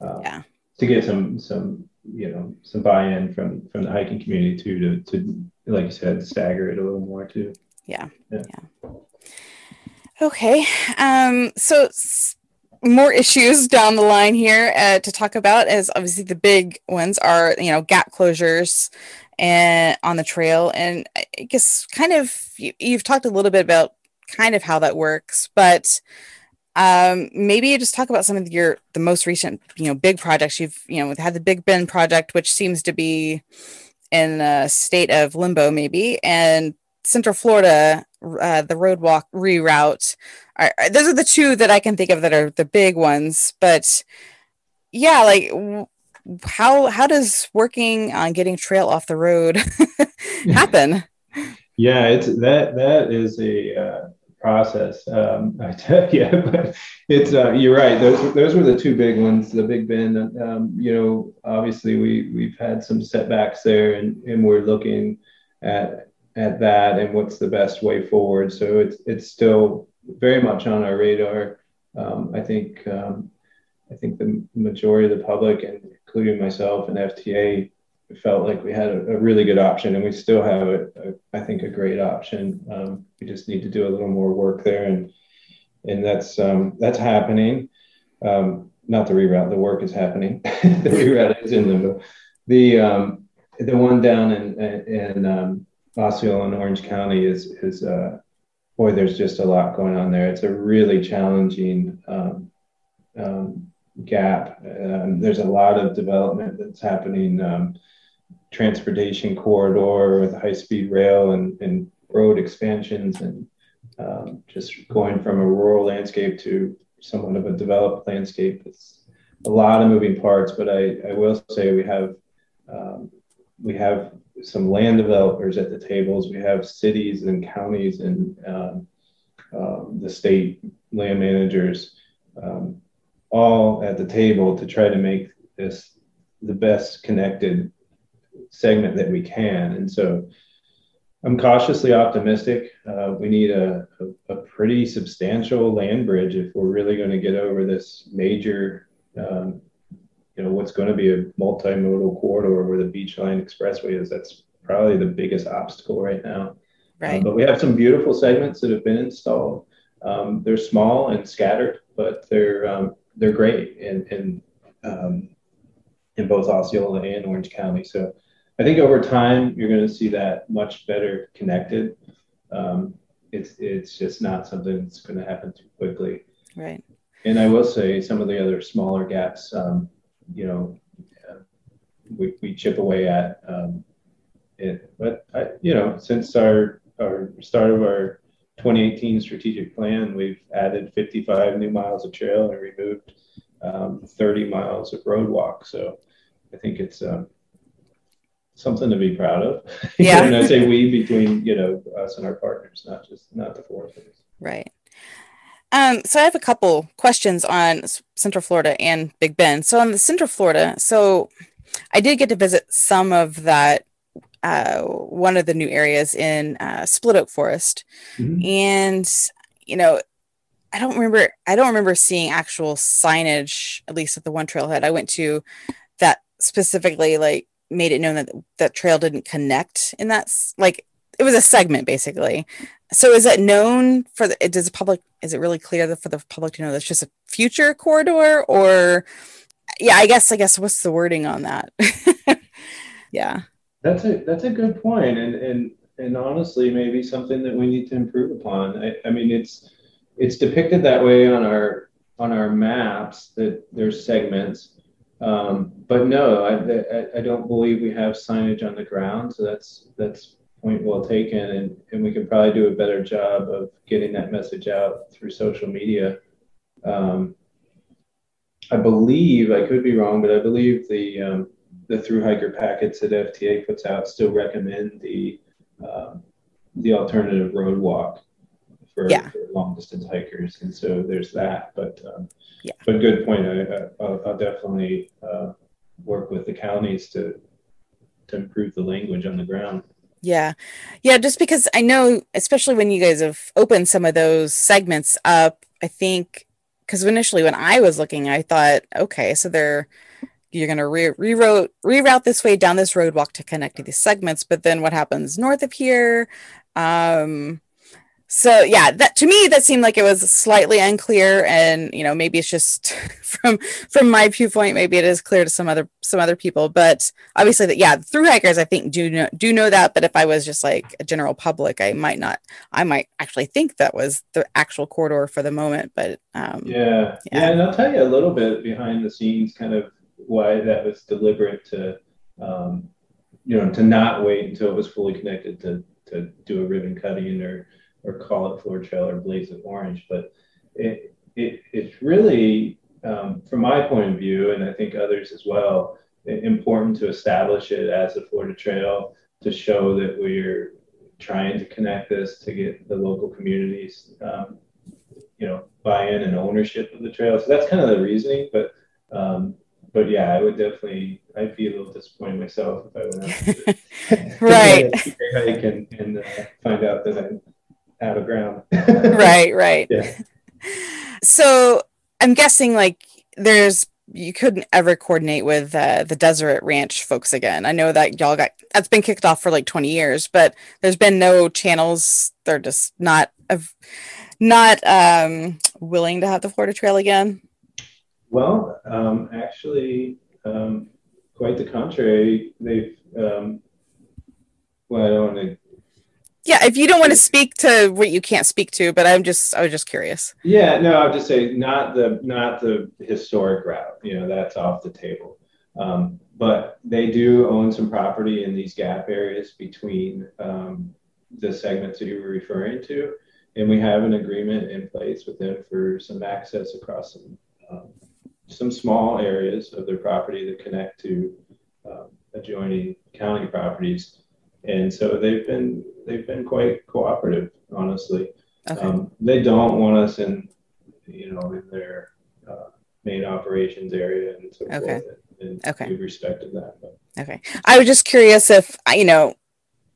uh, yeah to get some some you know some buy-in from from the hiking community too to to like you said stagger it a little more too. Yeah. Yeah. yeah. Okay. Um. So more issues down the line here uh, to talk about as obviously the big ones are you know gap closures and on the trail and i guess kind of you, you've talked a little bit about kind of how that works but um, maybe just talk about some of your the most recent you know big projects you've you know had the big bend project which seems to be in a state of limbo maybe and central florida uh, the Roadwalk reroute are, those are the two that I can think of that are the big ones. But yeah, like how how does working on getting trail off the road happen? yeah, it's that that is a uh, process. Um, I tell you, but it's uh, you're right. Those those were the two big ones. The Big Bend. Um, you know, obviously we we've had some setbacks there, and and we're looking at at that and what's the best way forward. So it's it's still very much on our radar. Um, I think um, I think the majority of the public, and including myself and FTA, felt like we had a, a really good option, and we still have a, a I think a great option. Um, we just need to do a little more work there, and and that's um, that's happening. Um, not the reroute, the work is happening. the reroute is in limbo. The um, the one down in in Osceola in Orange County is is uh, boy, there's just a lot going on there. It's a really challenging um, um, gap. Um, there's a lot of development that's happening. Um, transportation corridor with high speed rail and, and road expansions and um, just going from a rural landscape to somewhat of a developed landscape. It's a lot of moving parts, but I, I will say we have um, we have some land developers at the tables. We have cities and counties and um, um, the state land managers um, all at the table to try to make this the best connected segment that we can. And so I'm cautiously optimistic. Uh, we need a, a, a, pretty substantial land bridge if we're really going to get over this major um, you know what's going to be a multimodal corridor where the Beachline Expressway is. That's probably the biggest obstacle right now. Right. Um, but we have some beautiful segments that have been installed. Um, they're small and scattered, but they're um, they're great in in um, in both Osceola and Orange County. So I think over time you're going to see that much better connected. Um, it's it's just not something that's going to happen too quickly. Right. And I will say some of the other smaller gaps um, you know, we, we chip away at um, it. But I, you know, since our our start of our 2018 strategic plan, we've added 55 new miles of trail and removed um, 30 miles of road walk. So I think it's um, something to be proud of. Yeah. and I say we between you know us and our partners, not just not the Forest Service. Right. Um, so I have a couple questions on Central Florida and Big Bend. So on the Central Florida, so I did get to visit some of that uh, one of the new areas in uh, Split Oak Forest, mm-hmm. and you know, I don't remember. I don't remember seeing actual signage, at least at the one trailhead I went to, that specifically like made it known that that trail didn't connect in that like it was a segment basically. So is it known for the does the public is it really clear for the public to know that's just a future corridor or yeah, I guess I guess what's the wording on that? yeah. That's a that's a good point, and and and honestly, maybe something that we need to improve upon. I, I mean, it's it's depicted that way on our on our maps that there's segments, um, but no, I, I, I don't believe we have signage on the ground. So that's that's point well taken, and and we could probably do a better job of getting that message out through social media. Um, I believe I could be wrong, but I believe the um, the through hiker packets that FTA puts out still recommend the um, the alternative road walk for, yeah. for, long distance hikers, and so there's that. But um, yeah. but good point. I, will definitely uh, work with the counties to to improve the language on the ground. Yeah. Yeah. Just because I know, especially when you guys have opened some of those segments up, I think because initially when I was looking, I thought, okay, so they're you're going to re- reroute reroute this way down this road walk to connect to these segments but then what happens north of here um so yeah that to me that seemed like it was slightly unclear and you know maybe it's just from from my viewpoint maybe it is clear to some other some other people but obviously that yeah through hikers i think do know do know that but if i was just like a general public i might not i might actually think that was the actual corridor for the moment but um yeah. Yeah, yeah. and i'll tell you a little bit behind the scenes kind of why that was deliberate to um you know to not wait until it was fully connected to to do a ribbon cutting or or call it floor trail or blaze of orange. But it, it it's really, um, from my point of view, and I think others as well, important to establish it as a Florida Trail to show that we're trying to connect this to get the local communities, um, you know, buy-in and ownership of the trail. So that's kind of the reasoning. But um, but yeah, I would definitely. I'd be a little disappointed myself if I went out to, right hike and, and uh, find out that I out of ground. right, right. Yeah. So I'm guessing like there's you couldn't ever coordinate with uh, the Deseret Ranch folks again. I know that y'all got that's been kicked off for like 20 years, but there's been no channels. They're just not not um, willing to have the Florida Trail again. Well, um, actually, um, quite the contrary. They've um, well, I don't want to yeah if you don't want to speak to what you can't speak to but i'm just i was just curious. Yeah no i'll just say not the not the historic route you know that's off the table. Um, but they do own some property in these gap areas between um, the segments that you were referring to and we have an agreement in place with them for some access across some um, some small areas of their property that connect to um, adjoining county properties and so they've been they've been quite cooperative, honestly. Okay. Um, they don't want us in, you know, in their uh, main operations area and so okay. forth. And, okay. We've respected that. But. Okay. I was just curious if you know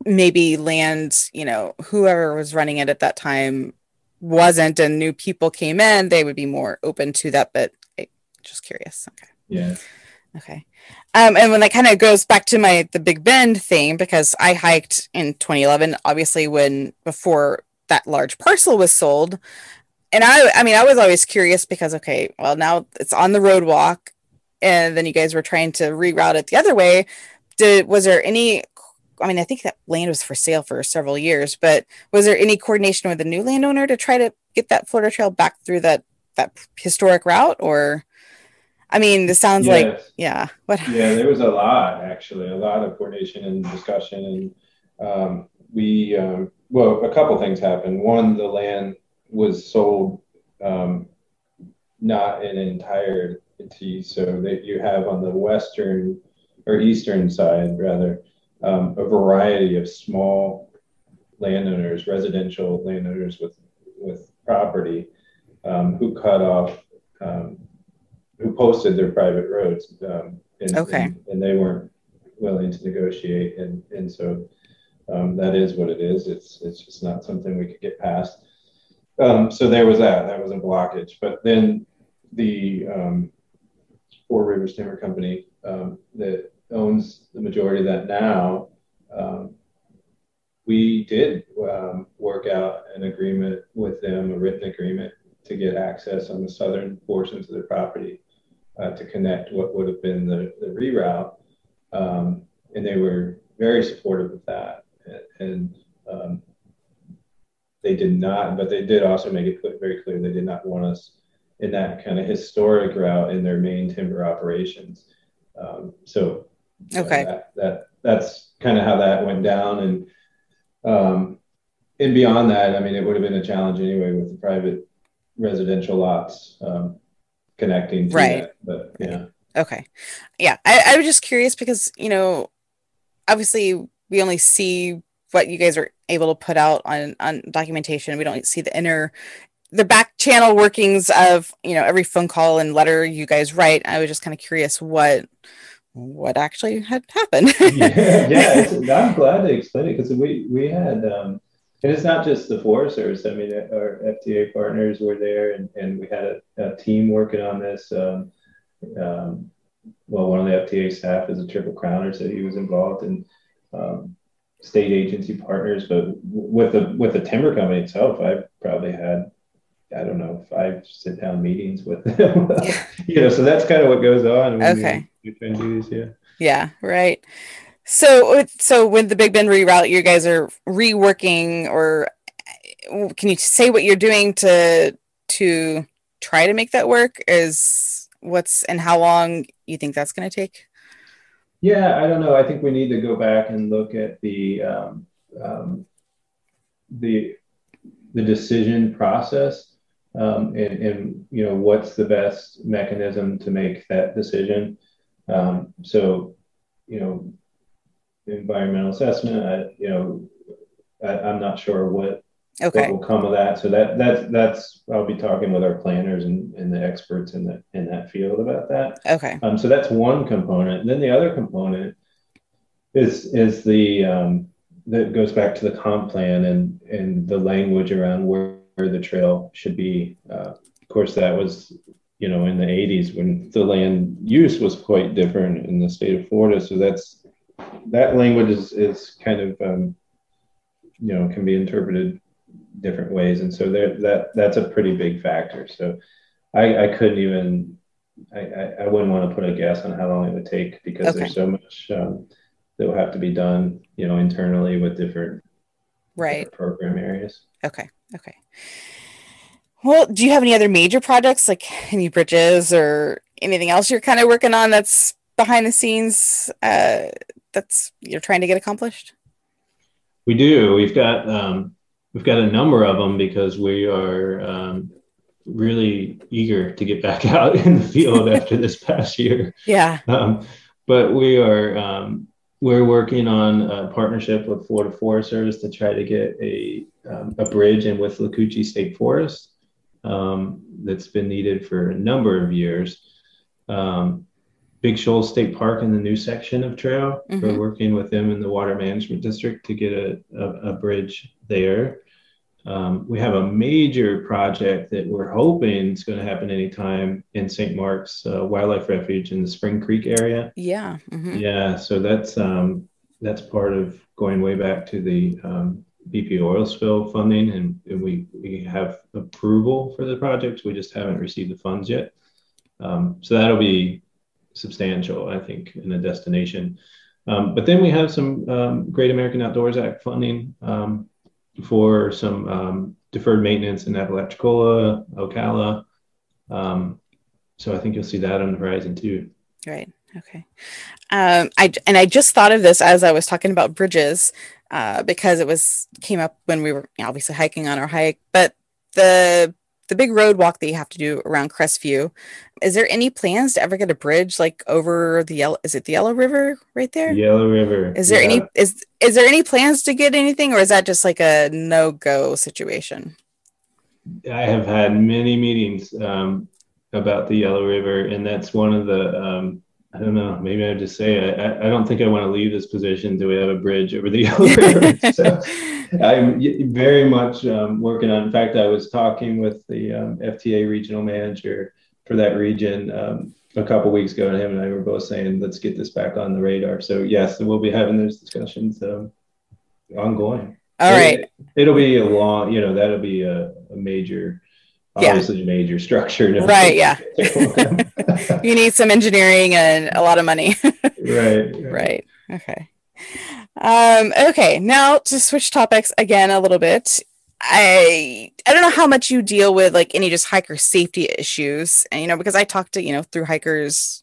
maybe land, you know, whoever was running it at that time wasn't and new people came in, they would be more open to that. But I, just curious. Okay. Yeah. Okay. Um, and when that kind of goes back to my the Big Bend thing, because I hiked in 2011, obviously when before that large parcel was sold, and I I mean I was always curious because okay, well now it's on the road walk, and then you guys were trying to reroute it the other way. Did was there any? I mean, I think that land was for sale for several years, but was there any coordination with the new landowner to try to get that Florida Trail back through that that historic route, or? I mean, this sounds yes. like yeah. What? Yeah, there was a lot actually, a lot of coordination and discussion, and um, we um, well, a couple things happened. One, the land was sold um, not in entire so that you have on the western or eastern side rather um, a variety of small landowners, residential landowners with with property, um, who cut off, um, who posted their private roads, um, and, okay, and, and, they weren't willing to negotiate, and and so um, that is what it is. It's it's just not something we could get past. Um, so there was that. That was a blockage. But then the um, Four Rivers Timber Company that owns the majority of that now um, we did um, work out an agreement with them, a written agreement to get access on the southern portions of the property uh, to connect what would have been the, the reroute. Um, and they were very supportive of that. And um, they did not, but they did also make it very clear they did not want us in that kind of historic route in their main timber operations. Um, so okay, that, that that's kind of how that went down. And um, and beyond that, I mean, it would have been a challenge anyway with the private residential lots um, connecting to right. that. But yeah. Okay. Yeah. I, I was just curious because, you know, obviously we only see what you guys are able to put out on, on documentation. We don't see the inner the back channel workings of you know every phone call and letter you guys write i was just kind of curious what what actually had happened. yeah, yeah I'm glad to explain it because we we had, um, and it's not just the foresters. I mean, our FTA partners were there, and, and we had a, a team working on this. Um, um, well, one of the FTA staff is a triple crowner, so he was involved in um, state agency partners. But with the with the timber company itself, I probably had I don't know, five sit down meetings with them. you know, so that's kind of what goes on. okay. We, we do these, yeah. Yeah, right. So, so when the Big Bend reroute, you guys are reworking, or can you say what you're doing to to try to make that work? Is what's and how long you think that's going to take? Yeah, I don't know. I think we need to go back and look at the um, um, the the decision process um, and, and, you know what's the best mechanism to make that decision. Um, so, you know, environmental assessment. I, you know, I, am not sure what okay. what will come of that. So that that's that's I'll be talking with our planners and, and the experts in the in that field about that. Okay. Um, so that's one component. And then the other component is is the um, that goes back to the comp plan and and the language around where where the trail should be. Uh, of course, that was you know in the 80s when the land use was quite different in the state of Florida. So that's that language is is kind of um, you know can be interpreted different ways, and so there that that's a pretty big factor. So I, I couldn't even I, I, I wouldn't want to put a guess on how long it would take because okay. there's so much um, that will have to be done you know internally with different right program areas. Okay. Okay. Well, do you have any other major projects like any bridges or anything else you're kind of working on that's behind the scenes uh, that's you're trying to get accomplished? We do. We've got um, we've got a number of them because we are um, really eager to get back out in the field after this past year. Yeah. Um, but we are um, we're working on a partnership with Florida Forest Service to try to get a, um, a bridge in Withlacoochee State Forest um, that's been needed for a number of years. Um, Big Shoals State Park in the new section of trail. Mm-hmm. We're working with them in the Water Management District to get a, a, a bridge there. Um, we have a major project that we're hoping is going to happen anytime in St. Marks uh, Wildlife Refuge in the Spring Creek area. Yeah. Mm-hmm. Yeah. So that's um, that's part of going way back to the um, BP oil spill funding, and, and, we we have approval for the project. We just haven't received the funds yet. Um, so that'll be substantial, I think, in a destination. Um, but then we have some um, Great American Outdoors Act funding for some um, deferred maintenance in Apalachicola, Ocala. Um, so I think you'll see that on the horizon too. Right. Okay. Um, I and I just thought of this as I was talking about bridges, uh, because it was came up when we were obviously hiking on our hike. But the the big road walk that you have to do around Crestview. Is there any plans to ever get a bridge like over the yellow? Is it the Yellow River right there? Yellow River. Is there yeah. any is is there any plans to get anything, or is that just like a no go situation? I have had many meetings um, about the Yellow River, and that's one of the um, I don't know. Maybe I just say I, I don't think I want to leave this position until we have a bridge over the Yellow River. so I'm very much um, working on. In fact, I was talking with the um, FTA regional manager for that region um, a couple weeks ago, and him and I were both saying, "Let's get this back on the radar." So yes, we'll be having those discussions um, ongoing. All right. It, will be a long. You know, that'll be a, a major obviously yeah. major structure. Right. Yeah. you need some engineering and a lot of money. right. Right. Okay. Um, okay. Now to switch topics again a little bit. I I don't know how much you deal with like any just hiker safety issues, and you know because I talk to you know through hikers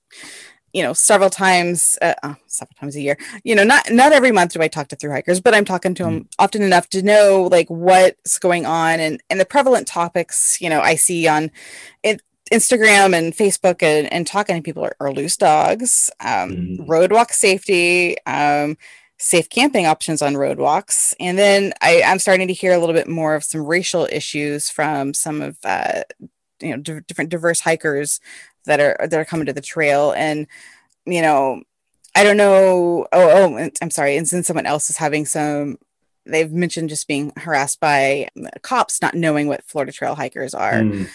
you know several times uh, oh, several times a year you know not not every month do i talk to through hikers but i'm talking to them mm. often enough to know like what's going on and and the prevalent topics you know i see on it, instagram and facebook and, and talking to people are, are loose dogs um, mm. road walk safety um, safe camping options on road walks and then I, i'm starting to hear a little bit more of some racial issues from some of uh, you know d- different diverse hikers that are that are coming to the trail. And you know i don't know oh oh i'm sorry and since someone else is having some they've mentioned just being harassed by cops not knowing what florida trail hikers are. Mm.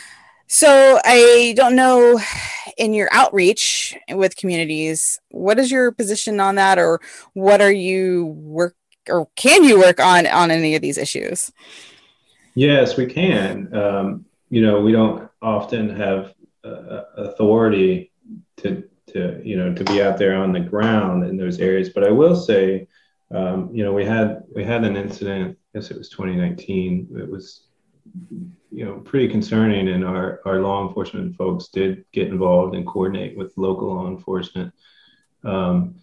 so i don't know in your outreach with communities what is your position on that? Or what are you work or can you work on on any of these issues? Yes we can. Um, you know we don't often have uh, authority to to you know to be out there on the ground in those areas. But I will say, um, you know, we had we had an incident. I guess it was 2019. It was you know pretty concerning, and our our law enforcement folks did get involved and coordinate with local law enforcement. Um,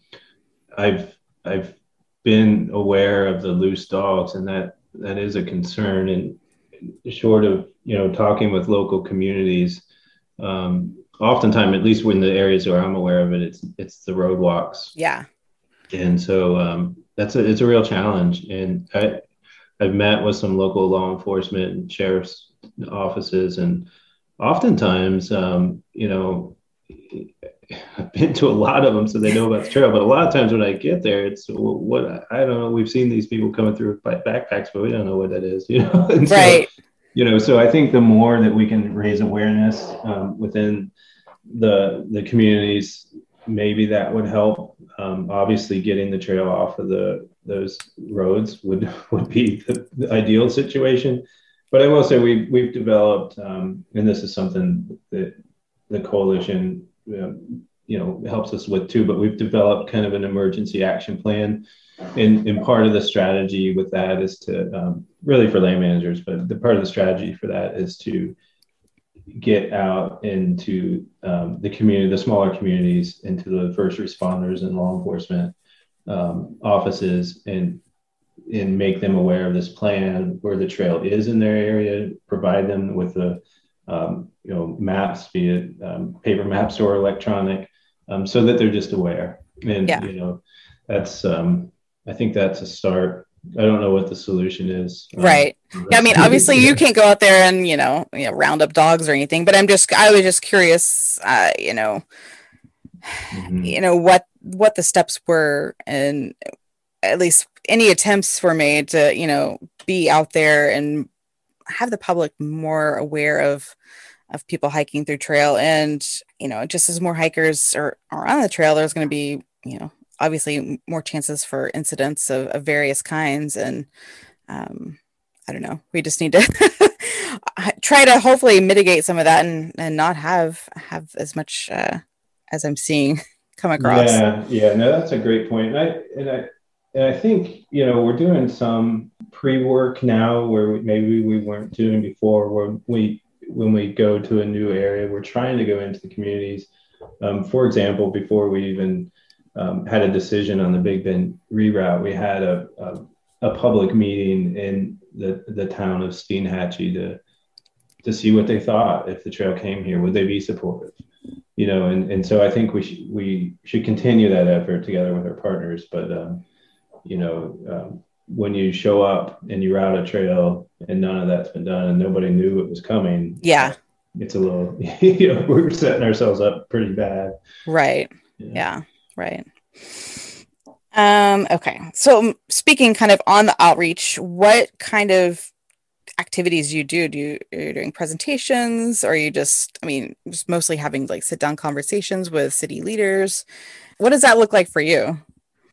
I've I've been aware of the loose dogs, and that that is a concern. And short of you know talking with local communities um, oftentimes, at least in the areas where I'm aware of it, it's it's the road walks. Yeah. And so um, that's a it's a real challenge. And I I've met with some local law enforcement and sheriff's offices, and oftentimes, um, you know, I've been to a lot of them, so they know about the trail. But a lot of times when I get there, it's well, what I don't know. We've seen these people coming through with backpacks, but we don't know what that is, you know. right. So, you know, so I think the more that we can raise awareness um, within the the communities, maybe that would help. Um, obviously, getting the trail off of the those roads would would be the, the ideal situation. But I will say we we've developed, um, and this is something that the coalition, um, you know, helps us with too. But we've developed kind of an emergency action plan and, and part of the strategy with that is to um, really for land managers, but the part of the strategy for that is to get out into um, the community, the smaller communities, into the first responders and law enforcement um, offices, and and make them aware of this plan, where the trail is in their area, provide them with the um, you know maps, be it um, paper maps or electronic, um, so that they're just aware. And yeah. you know that's um, I think that's a start. I don't know what the solution is. Um, right. Um, yeah, I mean, obviously you can't go out there and, you know, you know, round up dogs or anything, but I'm just, I was just curious, uh, you know, mm-hmm. you know, what, what the steps were and at least any attempts were made to, you know, be out there and have the public more aware of, of people hiking through trail and, you know, just as more hikers are, are on the trail, there's going to be, you know, obviously more chances for incidents of, of various kinds and um, i don't know we just need to try to hopefully mitigate some of that and, and not have have as much uh, as i'm seeing come across. Yeah yeah no that's a great point and i and i and i think you know we're doing some pre-work now where maybe we weren't doing before where we when we go to a new area. We're trying to go into the communities um, for example before we even um, had a decision on the Big Bend reroute, we had a, a, a public meeting in the, the town of Steinhatchee to to see what they thought if the trail came here. Would they be supportive? You know, and, and so I think we should we should continue that effort together with our partners. But um, you know, um, when you show up and you route a trail and none of that's been done and nobody knew it was coming, yeah, it's a little you know we're setting ourselves up pretty bad. Right. Yeah. yeah. Right. Um, okay. So speaking kind of on the outreach, what kind of activities you do? Do you are you doing presentations or are you just, I mean, just mostly having like sit down conversations with city leaders? What does that look like for you?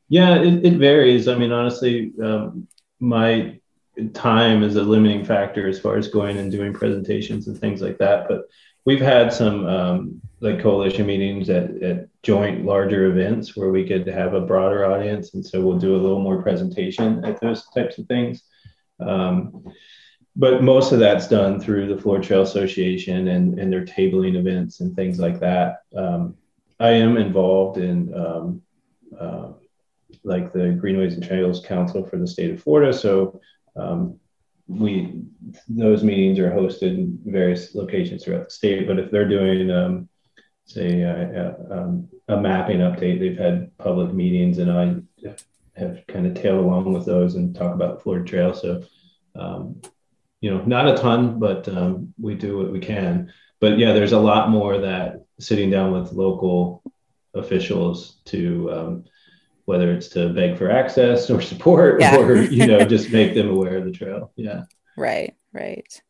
Yeah, it, it varies. I mean, honestly, um, my time is a limiting factor as far as going and doing presentations and things like that. But we've had some um, like coalition meetings at, at joint larger events where we could have a broader audience and so we'll do a little more presentation at those types of things um, but most of that's done through the Florida Trail Association and, and their tabling events and things like that. Um, I am involved in um, uh, like the Greenways and Trails Council for the state of Florida. So um, we those meetings are hosted in various locations throughout the state. But if they're doing um, say a, um, a, mapping update, they've had public meetings, and I have kind of tailed along with those and talk about the Florida Trail. So um, you know, not a ton, but um, we do what we can. But yeah, there's a lot more that sitting down with local officials to um, whether it's to beg for access or support yeah. or you know just make them aware of the trail. Yeah. Right. Right.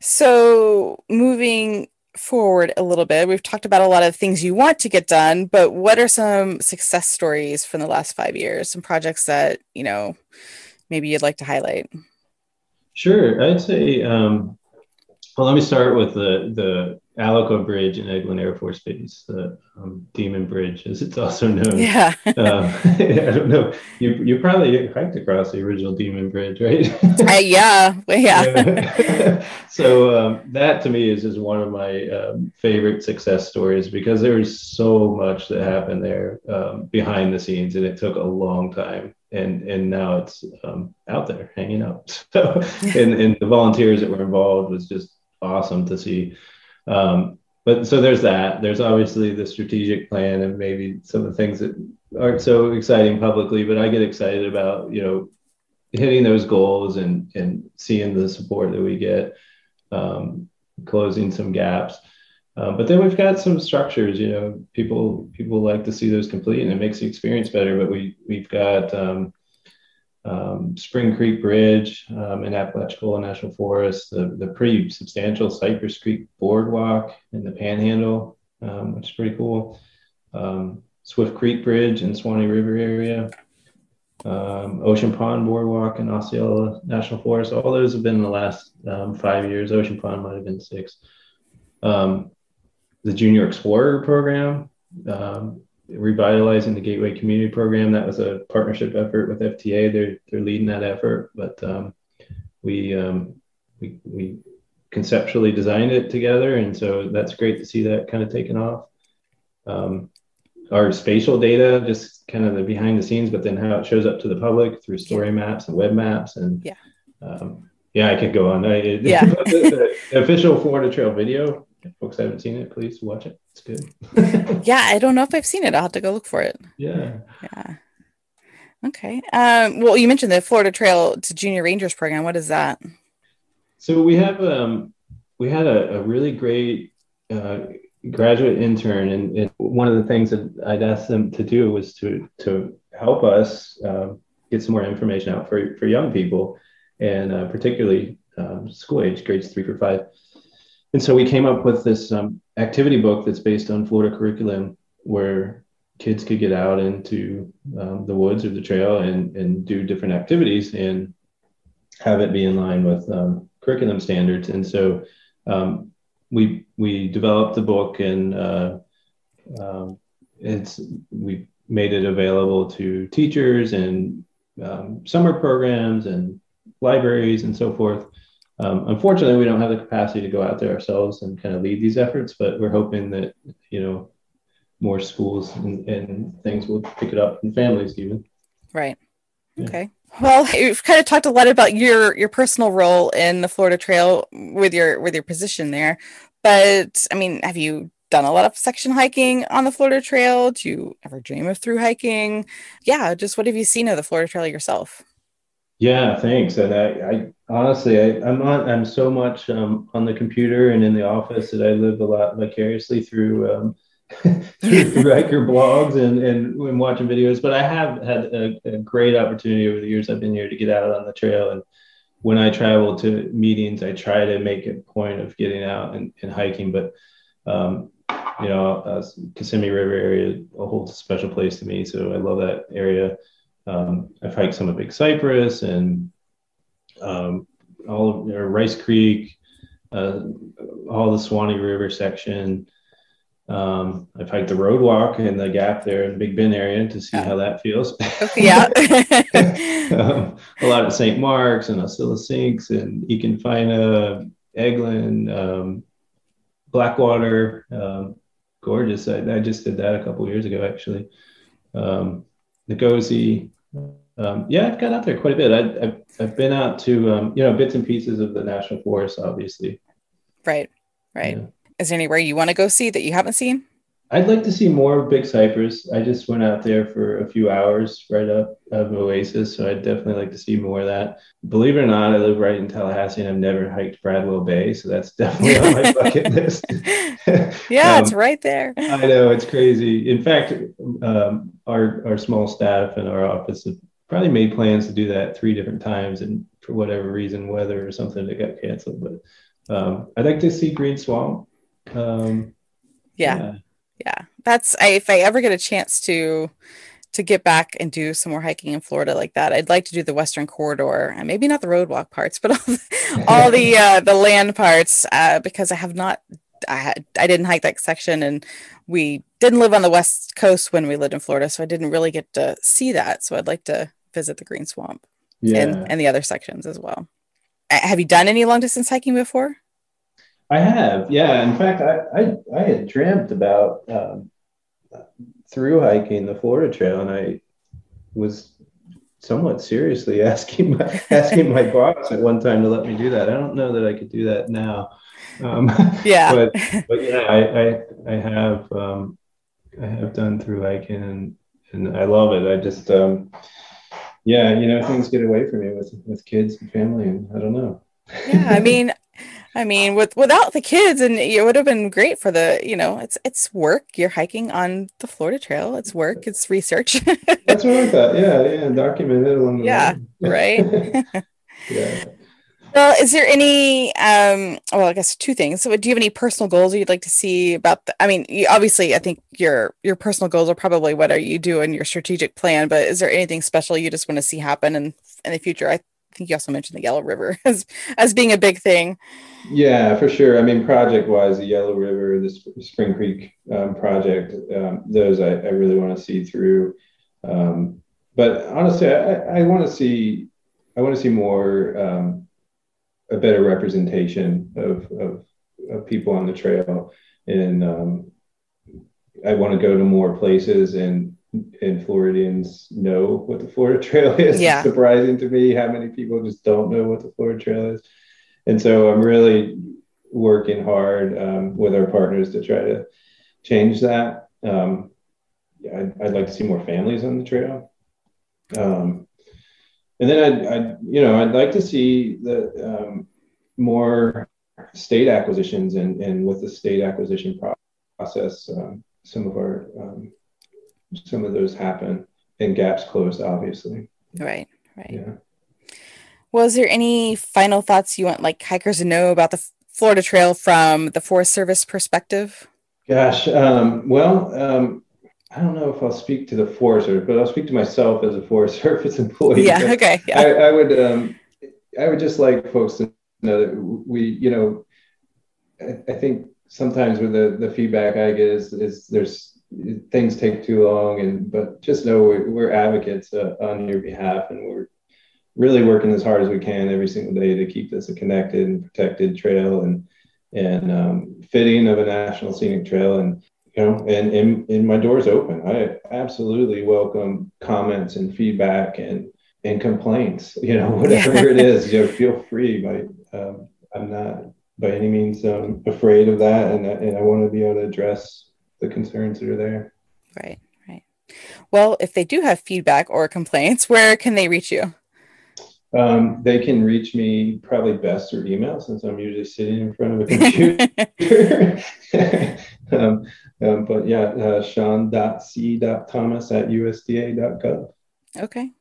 So moving forward a little bit, we've talked about a lot of things you want to get done, but what are some success stories from the last five years? Some projects that you know maybe you'd like to highlight. Sure, I'd say. Um, well, let me start with the the Alaqua Bridge in Eglin Air Force Base, the um, Demon Bridge, as it's also known. Yeah. uh, I don't know. You you probably hiked across the original Demon Bridge, right? uh, yeah. Yeah. so um, that to me is just one of my um, favorite success stories because there was so much that happened there um, behind the scenes, and it took a long time and and now it's um, out there hanging out. So, and and the volunteers that were involved was just awesome to see. Um, but so there's that. There's obviously the strategic plan and maybe some of the things that aren't so exciting publicly, but I get excited about you know hitting those goals and and seeing the support that we get, um, closing some gaps. Um, but then we've got some structures, you know, people people like to see those complete and it makes the experience better. But we we've got um, um, Spring Creek Bridge um, in Apalachicola National Forest, the, the pretty substantial Cypress Creek Boardwalk in the Panhandle, um, which is pretty cool. Um, Swift Creek Bridge in Suwannee River area, Ocean Pond Boardwalk in Osceola National Forest. All those have been in the last five years. Ocean Pond might have been six. Um, the Junior Explorer program, um, revitalizing the Gateway Community Program. That was a partnership effort with FTA. They're they're leading that effort, but um, we, um, we we conceptually designed it together, and so that's great to see that kind of taken off. Um, our spatial data, just kind of the behind the scenes, but then how it shows up to the public through story maps and web maps, and yeah. Um, yeah, I could go on. I, yeah. the, the official Florida Trail video if folks haven't seen it, please watch it. It's good. yeah, I don't know if I've seen it. I'll have to go look for it. Yeah. Yeah. Okay. Um, well, you mentioned the Florida Trail to Junior Rangers program. What is that? So we have um, we had a, a really great uh, graduate intern, and, and, one of the things that I'd asked them to do was to to help us uh, get some more information out for for young people, and uh, particularly um, school age, grades three through five. And so we came up with this um, activity book that's based on Florida curriculum where kids could get out into um, the woods or the trail and, and do different activities and have it be in line with um, curriculum standards. And so um, we we developed the book and uh, um, it's we made it available to teachers and um, summer programs and libraries and so forth. Um, unfortunately, we don't have the capacity to go out there ourselves and kind of lead these efforts, but we're hoping that you know more schools and, and things will pick it up and families even. Right, Okay. Well, you've kind of talked a lot about your your personal role in the Florida Trail with your with your position there, but I mean, have you done a lot of section hiking on the Florida Trail? Do you ever dream of through hiking? Yeah, just what have you seen of the Florida Trail yourself? Yeah, thanks. And I, I honestly, I, am on, I'm so much um, on the computer and in the office that I live a lot vicariously through um, through hiker blogs and, and, and watching videos. But I have had a, a, great opportunity over the years I've been here to get out on the trail. And when I travel to meetings, I try to make a point of getting out and, and hiking. But um, you know, uh, Kissimmee River area holds a whole special place to me. So I love that area. Um, I've hiked some of Big Cypress and um, all of Rice Creek, uh, all the Suwannee River section. Um, I've hiked the road walk in the gap there in Big Bend area to see how that feels. yeah. um, a lot of St. Marks and Osceola Sinks and Econfina, Eglin, um, Blackwater. Um, gorgeous. I, I, just did that a couple years ago, actually. Um, Nokuse. Um, yeah, I've got out there quite a bit. I, have I've been out to, um, you know, bits and pieces of the national forest, obviously. Right, right. Yeah. Is there anywhere you want to go see that you haven't seen? I'd like to see more of Big Cypress. I just went out there for a few hours right up of Oasis, so I'd definitely like to see more of that. Believe it or not, I live right in Tallahassee and I've never hiked Bradwell Bay, so that's definitely on my bucket list. yeah, um, it's right there. I know it's crazy. In fact, um, our our small staff and our office have probably made plans to do that three different times, and for whatever reason, weather or something, it got canceled. But um, I'd like to see Green Swamp. Um, yeah. yeah yeah that's I, if i ever get a chance to to get back and do some more hiking in florida like that i'd like to do the western corridor and maybe not the roadwalk parts but all the, all the uh the land parts uh because i have not I, had, I didn't hike that section and we didn't live on the west coast when we lived in florida so i didn't really get to see that so i'd like to visit the green swamp yeah. and, and the other sections as well have you done any long distance hiking before I have, yeah. In fact, I I, I had dreamt about um, through hiking the Florida Trail, and I was somewhat seriously asking my asking my boss at one time to let me do that. I don't know that I could do that now. Um, yeah, but but yeah, I I, I have um, I have done through hiking, and and I love it. I just um, yeah, you know, things get away from me with with kids and family, and I don't know. yeah, I mean, I mean, with without the kids, and it would have been great for the, you know, it's it's work. You're hiking on the Florida Trail. It's work. It's research. That's what I thought. Yeah, yeah, document it along the Yeah, right. yeah. Well, is there any? Um, well, I guess two things. So, do you have any personal goals you'd like to see about? The, I mean, you, obviously, I think your your personal goals are probably what are you do in your strategic plan. But is there anything special you just want to see happen in in the future? I think you also mentioned the Yellow River as as being a big thing. Yeah, for sure. I mean, project wise, the Yellow River, the Spring Creek um, project, um, those I, I, really want to see through. Um, but honestly, I, I want to see, I want to see more, um, a better representation of, of, of, people on the trail. And um, I want to go to more places and, and Floridians know what the Florida Trail is. Yeah. It's surprising to me how many people just don't know what the Florida Trail is and so I'm really working hard um, with our partners to try to change that. Um, yeah, I'd, I'd, like to see more families on the trail. Um, and then I'd, I'd, you know, I'd like to see the um, more state acquisitions and, and with the state acquisition process, um, some of our, um, some of those happen and gaps closed, obviously. Right, right. Yeah. Was there any final thoughts you want like hikers to know about the Florida Trail from the Forest Service perspective? Gosh, um, well, um, I don't know if I'll speak to the Forest Service, but I'll speak to myself as a Forest Service employee. Yeah, okay. Yeah. I, I would, um, I would just like folks to know that we, you know, I, I think sometimes with the, the feedback I get is, is there's things take too long, and but just know we're, we're advocates uh, on your behalf, and we're really working as hard as we can every single day to keep this a connected and protected trail and and um, fitting of a national scenic trail and you know and, and and my door's open i absolutely welcome comments and feedback and and complaints, you know, whatever yeah. it is, you know, feel free. By um, I'm not by any means um, afraid of that, and and I want to be able to address the concerns that are there. Right, right. Well, if they do have feedback or complaints, where can they reach you? Um, they can reach me probably best through email since I'm usually sitting in front of a computer. um, um, but yeah, uh, sean.c.thomas at usda.gov. Okay.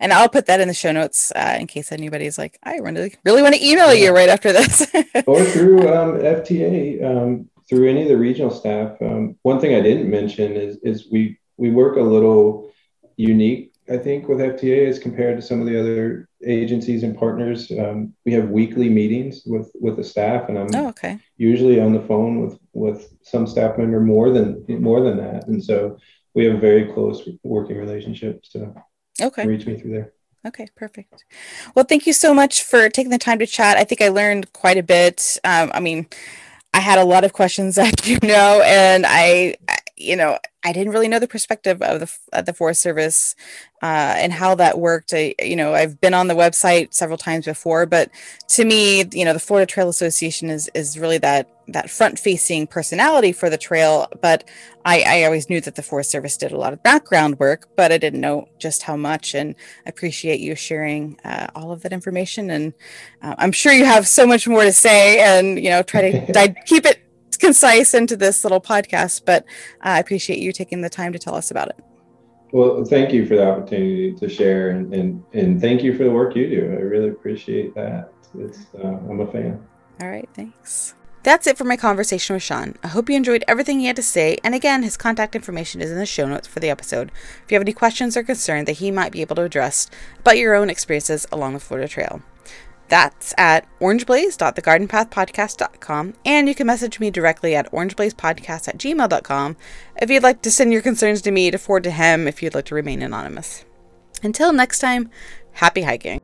And I'll put that in the show notes uh, in case anybody's like, I really, really want to email you right after this. or through um, FTA, um, through any of the regional staff. Um, one thing I didn't mention is, is we, we work a little unique, I think, with FTA as compared to some of the other agencies and partners. Um, we have weekly meetings with, with the staff, and I'm oh, okay. usually on the phone with, with some staff member more than more than that. And so we have a very close working relationship. So Okay. Reach me through there. Okay, perfect. Well, thank you so much for taking the time to chat. I think I learned quite a bit. Um, I mean, I had a lot of questions that you know, and I, you know, I didn't really know the perspective of the of the Forest Service uh, and how that worked. I, you know, I've been on the website several times before, but to me, you know, the Florida Trail Association is is really that that front facing personality for the trail. But I, I always knew that the Forest Service did a lot of background work, but I didn't know just how much. And I appreciate you sharing uh, all of that information. And uh, I'm sure you have so much more to say, and you know, try to di- keep it concise into this little podcast, but I appreciate you taking the time to tell us about it. Well, thank you for the opportunity to share, and and, and thank you for the work you do. I really appreciate that. It's uh, I'm a fan. All right, thanks. That's it for my conversation with Sean. I hope you enjoyed everything he had to say, and again, his contact information is in the show notes for the episode. If you have any questions or concerns that he might be able to address about your own experiences along the Florida Trail. That's at orangeblaze.thegardenpathpodcast.com. And you can message me directly at orangeblazepodcast at gmail.com if you'd like to send your concerns to me to forward to him if you'd like to remain anonymous. Until next time, happy hiking.